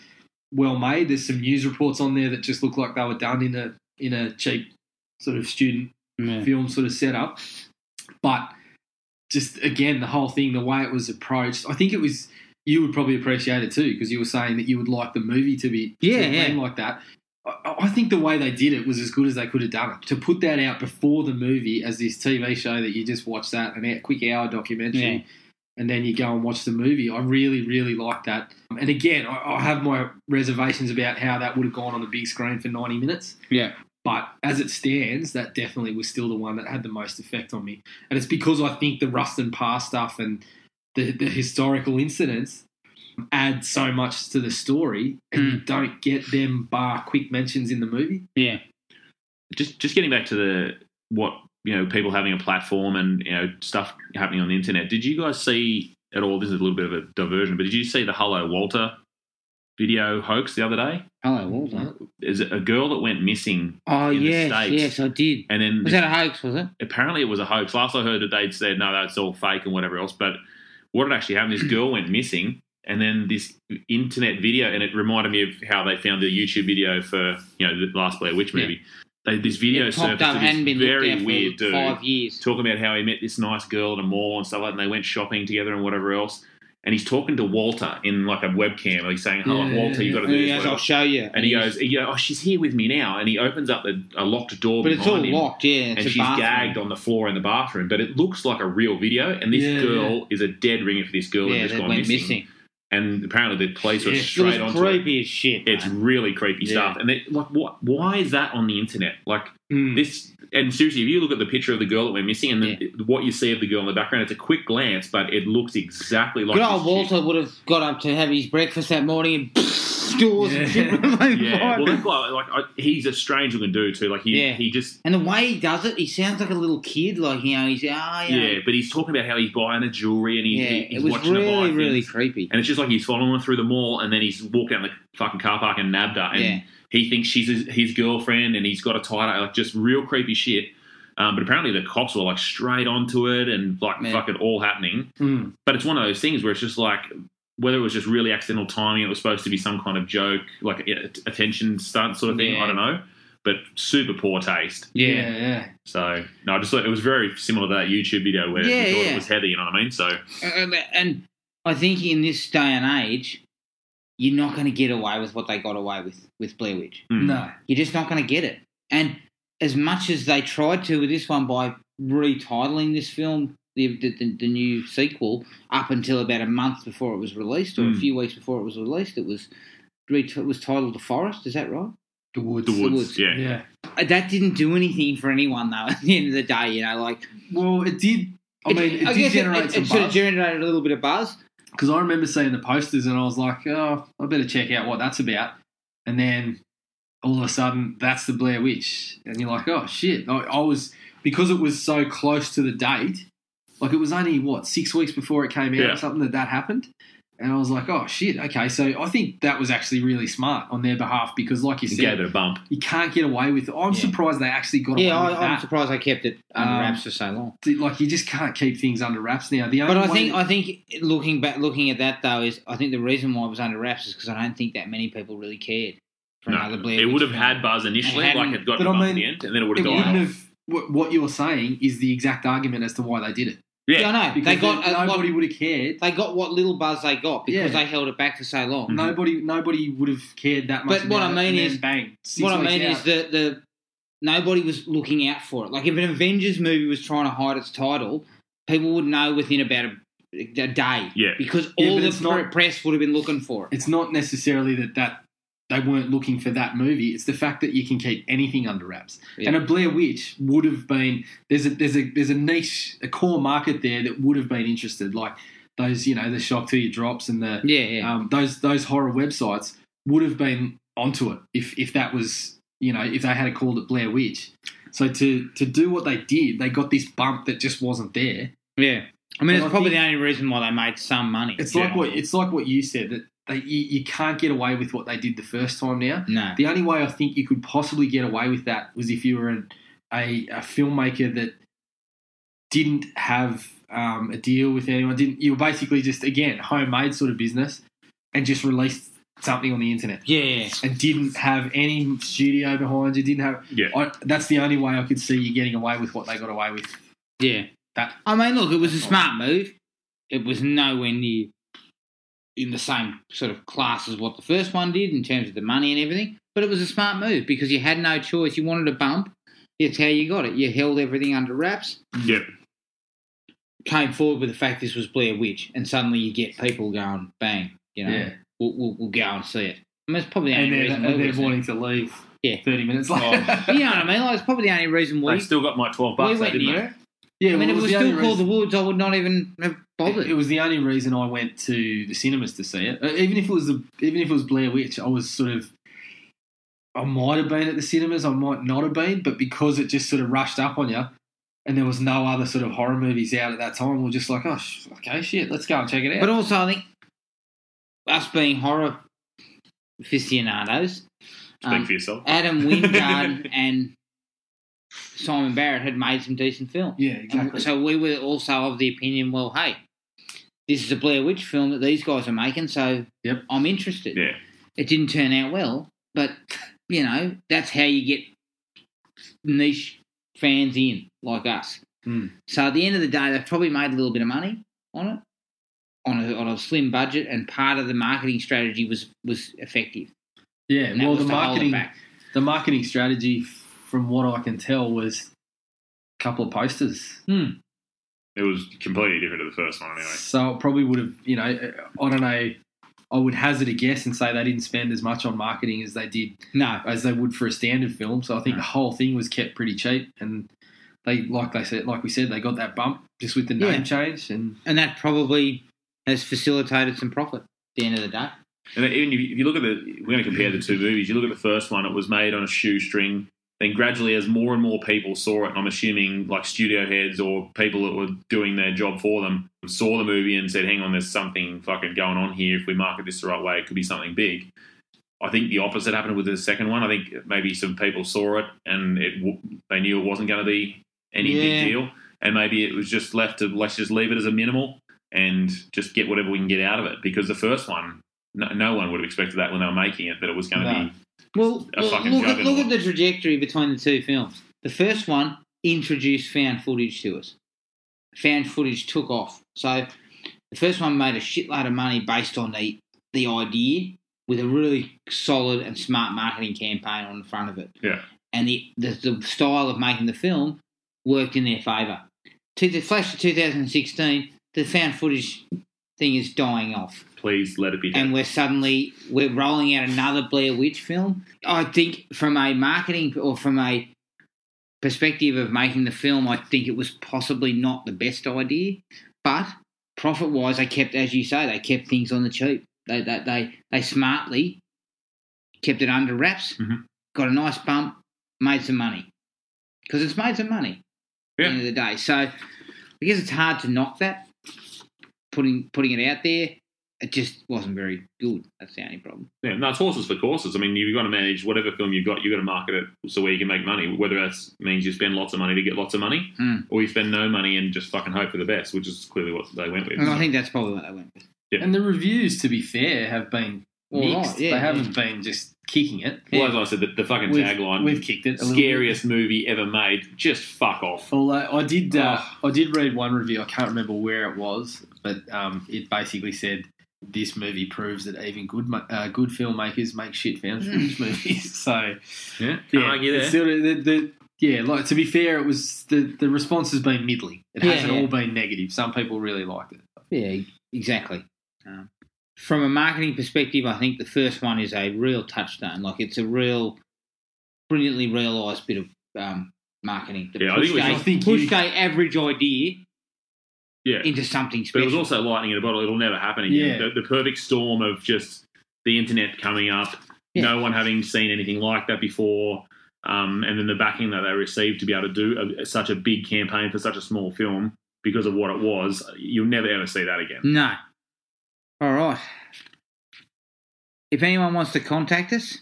well made. There's some news reports on there that just look like they were done in a in a cheap sort of student Yeah. film sort of setup. But just again, the whole thing, the way it was approached, I think it was you would probably appreciate it too because you were saying that you would like the movie to be Yeah, been yeah. like that. I, I think the way they did it was as good as they could have done it. To put that out before the movie as this TV show that you just watch that an hour, quick hour documentary. Yeah. And then you go and watch the movie. I really, really like that. And again, I, I have my reservations about how that would have gone on the big screen for 90 minutes. Yeah. But as it stands, that definitely was still the one that had the most effect on me. And it's because I think the Rustin Parr stuff and the, the historical incidents add so much to the story, and you hmm. don't get them bar quick mentions in the movie. Yeah. just just getting back to the what you know people having a platform and you know stuff happening on the internet. Did you guys see at all? This is a little bit of a diversion, but did you see the Hello Walter video hoax the other day? Hello, Walter. Is it a girl that went missing? Oh in yes, the States, yes, I did. And then Was that a hoax? Was it? apparently it was a hoax. Last I heard that they'd said no, that's all fake and whatever else. But what had actually happened? This girl went missing, and then this internet video, and it reminded me of how they found the YouTube video for you know the last Blair Witch movie. They, this video surfaced up, of this been very weird dude five years. talking about how he met this nice girl at a mall and stuff like that, and they went shopping together and whatever else. And he's talking to Walter in like a webcam. He's saying, "Hello, Yeah, Walter, you got to do this." goes, "I'll show you." And, And he goes, "Oh, she's here with me now." And he opens up the, a locked door, But it's all him, locked, yeah, and she's bathroom. gagged on the floor in the bathroom. But it looks like a real video, and this Yeah, girl is a dead ringer for this girl Yeah, just gone missing. missing. And apparently the police were Yeah, it straight was onto it. creepy as shit. It's really creepy stuff. And they, like, what? Why is that on the internet? Like Hmm. this. And seriously, if you look at the picture of the girl that we're missing and the, what you see of the girl in the background, it's a quick glance, but it looks exactly like. Good old Walter would have got up to have his breakfast that morning and stores and shit. yeah, well, that guy, like, I, he's a strange looking dude too. Like, he, Yeah. he just, And the way he does it, he sounds like a little kid. Like you know, he's ah yeah. yeah. but he's talking about how he's buying a jewelry and he, Yeah, he- it he's was watching her really, buy really things. creepy. And it's just like he's following her through the mall, and then he's walking out the fucking car park and nabbed her, and Yeah. he thinks she's his, his girlfriend, and he's got a tie, like just real creepy shit. Um, but apparently the cops were like straight onto it and like Yeah. fucking all happening. Mm. But it's one of those things where it's just like whether it was just really accidental timing, it was supposed to be some kind of joke, like attention stunt sort of thing. Yeah. I don't know, but super poor taste. Yeah. Yeah, yeah. So no, I just thought it was very similar to that YouTube video where Yeah, you thought yeah. it was heavy. You know what I mean? So And, and I think in this day and age, you're not going to get away with what they got away with with Blair Witch. mm. No. You're just not going to get it. And as much as they tried to with this one by retitling this film, the, the, the, the new sequel, up until about a month before it was released, or a Mm. few weeks before it was released, it was ret- it was titled The Forest. Is that right? The woods. the woods, Woods. yeah. Yeah. Uh, That didn't do anything for anyone though. At the end of the day, you know, like Well, it did. I mean, it, I did guess generate it, some it, sort of generated a little bit of buzz. Because I remember seeing the posters and I was like, oh, I better check out what that's about. And then all of a sudden, that's the Blair Witch. And you're like, oh, shit. I, I was, because it was so close to the date, like it was only, what, six weeks before it came out Yeah. or something that that happened. And I was like, oh shit, okay. So I think that was actually really smart on their behalf because, like you You said, gave it a bump. you can't get away with it. I'm Yeah. surprised they actually got Yeah, away with I, I'm surprised they kept it under Um, wraps for so long. Like you just can't keep things under wraps now. The only But I think that- I think looking back, looking at that though, is I think the reason why it was under wraps is because I don't think that many people really cared for another No, Blair it would have film. had buzz initially, It like it got But the I mean, at the end, and then it would it have wouldn't died off. have. What, what you're saying is the exact argument as to why they did it. Yeah, Yeah, I know. They got then uh, nobody what, would have cared. they got what little buzz they got because Yeah. they held it back for so long. Nobody, nobody would have cared that much. But what about I it, mean and then is- bang. six what I weeks mean out. is that the nobody was looking out for it. Like if an Avengers movie was trying to hide its title, people would know within about a, a day. Yeah. because Yeah, all but the it's not- press would have been looking for it. it's not necessarily that that they weren't looking for that movie. It's the fact that you can keep anything under wraps. Yeah. And a Blair Witch would have been there's a there's a there's a niche a core market there that would have been interested like those you know the Shock Till You Drops and the Yeah, yeah. um, those those horror websites would have been onto it if if that was you know if they had called it Blair Witch. So to to do what they did, they got this bump that just wasn't there. yeah. I mean, But it's I probably the only reason why they made some money. It's like what it's like what you said that they you, you can't get away with what they did the first time now. no. The only way I think you could possibly get away with that was if you were an, a, a filmmaker that didn't have um, a deal with anyone. Didn't you were basically just again homemade sort of business and just released something on the internet Yeah, yeah. and didn't have any studio behind you. Didn't have. Yeah. I, that's the only way I could see you getting away with what they got away with. Yeah. That I mean, look, it was a smart move. It was nowhere near in the same sort of class as what the first one did in terms of the money and everything. But it was a smart move because you had no choice. You wanted a bump. That's how you got it. You held everything under wraps. Yep. Came forward with the fact this was Blair Witch, and suddenly you get people going, bang, you know, Yeah. we'll, we'll, we'll go and see it. I mean, it's probably the and they're, reason and they're wanting to leave. Yeah. thirty minutes later. You know what I mean? Like, it's probably the only reason we, They still got my twelve we bucks, though, went didn't near it. Yeah, I mean, well, if it was the still called reason- The Woods, I would not even have bothered. It, it was the only reason I went to the cinemas to see it. Uh, Even if it was the, even if it was Blair Witch, I was sort of I might have been at the cinemas, I might not have been, but because it just sort of rushed up on you, and there was no other sort of horror movies out at that time, we we're just like, oh, okay, shit, let's go and check it out. But also, I think us being horror aficionados, Speak um, for yourself. Adam Wingard and Simon Barrett had made some decent films. yeah, And exactly. so we were also of the opinion, well, hey, this is a Blair Witch film that these guys are making, so Yep. I'm interested. Yeah. It didn't turn out well, but you know that's how you get niche fans in like us. Hmm. So at the end of the day, they've probably made a little bit of money on it, on a, on a slim budget, and part of the marketing strategy was was effective. yeah, well, the to hold it marketing, the marketing strategy, from what I can tell, was a couple of posters. Hmm. It was completely different to the first one, anyway. So it probably would have, you know, I don't know. I would hazard a guess and say they didn't spend as much on marketing as they did No, as they would for a standard film. So I think No. the whole thing was kept pretty cheap, and they, like they said, like we said, they got that bump just with the Yeah. name change, and and that probably has facilitated some profit. At the end of the day, And even if you look at the, we're going to compare the two movies. You look at the first one; it was made on a shoestring. Then gradually, as more and more people saw it, I'm assuming like studio heads or people that were doing their job for them saw the movie and said, "Hang on, there's something fucking going on here. If we market this the right way, it could be something big." I think the opposite happened with the second one. I think maybe some people saw it and it w- they knew it wasn't going to be any Yeah. big deal, and maybe it was just left to let's just leave it as a minimal and just get whatever we can get out of it. Because the first one, no, no one would have expected that when they were making it that it was going to No. be well, well, look at look at the trajectory between the two films. The first one introduced found footage to us. Found footage took off. So the first one made a shitload of money based on the the idea with a really solid and smart marketing campaign on the front of it. Yeah. And the the, the style of making the film worked in their favour. To the flash of 2016, the found footage thing is dying off please let it be. Done. and we're suddenly we're rolling out another Blair Witch film. I think from a marketing or from a perspective of making the film, I think it was possibly not the best idea, but profit wise, they kept, as you say, they kept things on the cheap. They they they, they smartly kept it under wraps, Mhm. got a nice bump, made some money because it's made some money. At the end of the day, so I guess it's hard to knock that. Putting putting it out there, it just wasn't very good. That's the only problem. Yeah, no, it's horses for courses. I mean, you've got to manage whatever film you've got. You've got to market it so where you can make money. Whether that means you spend lots of money to get lots of money, Mm. or you spend no money and just fucking hope for the best, which is clearly what they went with. And I think that's probably what they went with. And the reviews, to be fair, have been All mixed. right, yeah, they haven't been just kicking it. Well, as I said, the, the fucking We've- tagline, we've kicked it scariest movie ever made. Just fuck off. Although I did, uh, Oh. I did read one review. I can't remember where it was, but um, it basically said this movie proves that even good uh, good filmmakers make shit found footage movies. So Yeah, can't argue there. it's sort the, the, yeah. Like to be fair, it was the the response has been middling. It Yeah, hasn't yeah. all been negative. Some people really liked it. Yeah, exactly. Um, from a marketing perspective, I think the first one is a real touchstone. Like it's a real, brilliantly realised bit of um, marketing. The Yeah, I think it was- a- I think push you- a average idea Yeah. into something But it was also lightning in a bottle. It'll never happen again. Yeah. The, the perfect storm of just the internet coming up, no one having seen anything like that before, um, and then the backing that they received to be able to do a, such a big campaign for such a small film because of what it was. You'll never ever see that again. No. All right. If anyone wants to contact us,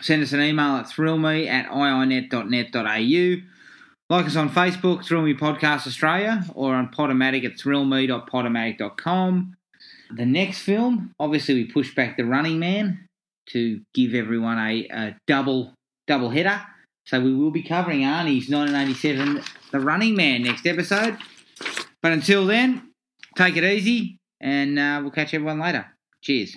send us an email at thrillme at iinet.net.au. Like us on Facebook, Thrill Me Podcast Australia, or on Podomatic at thrillme.podomatic.com. The next film, obviously, we push back The Running Man to give everyone a, a double double header. So we will be covering Arnie's 1987 The Running Man next episode. But until then, take it easy, and uh, we'll catch everyone later. Cheers.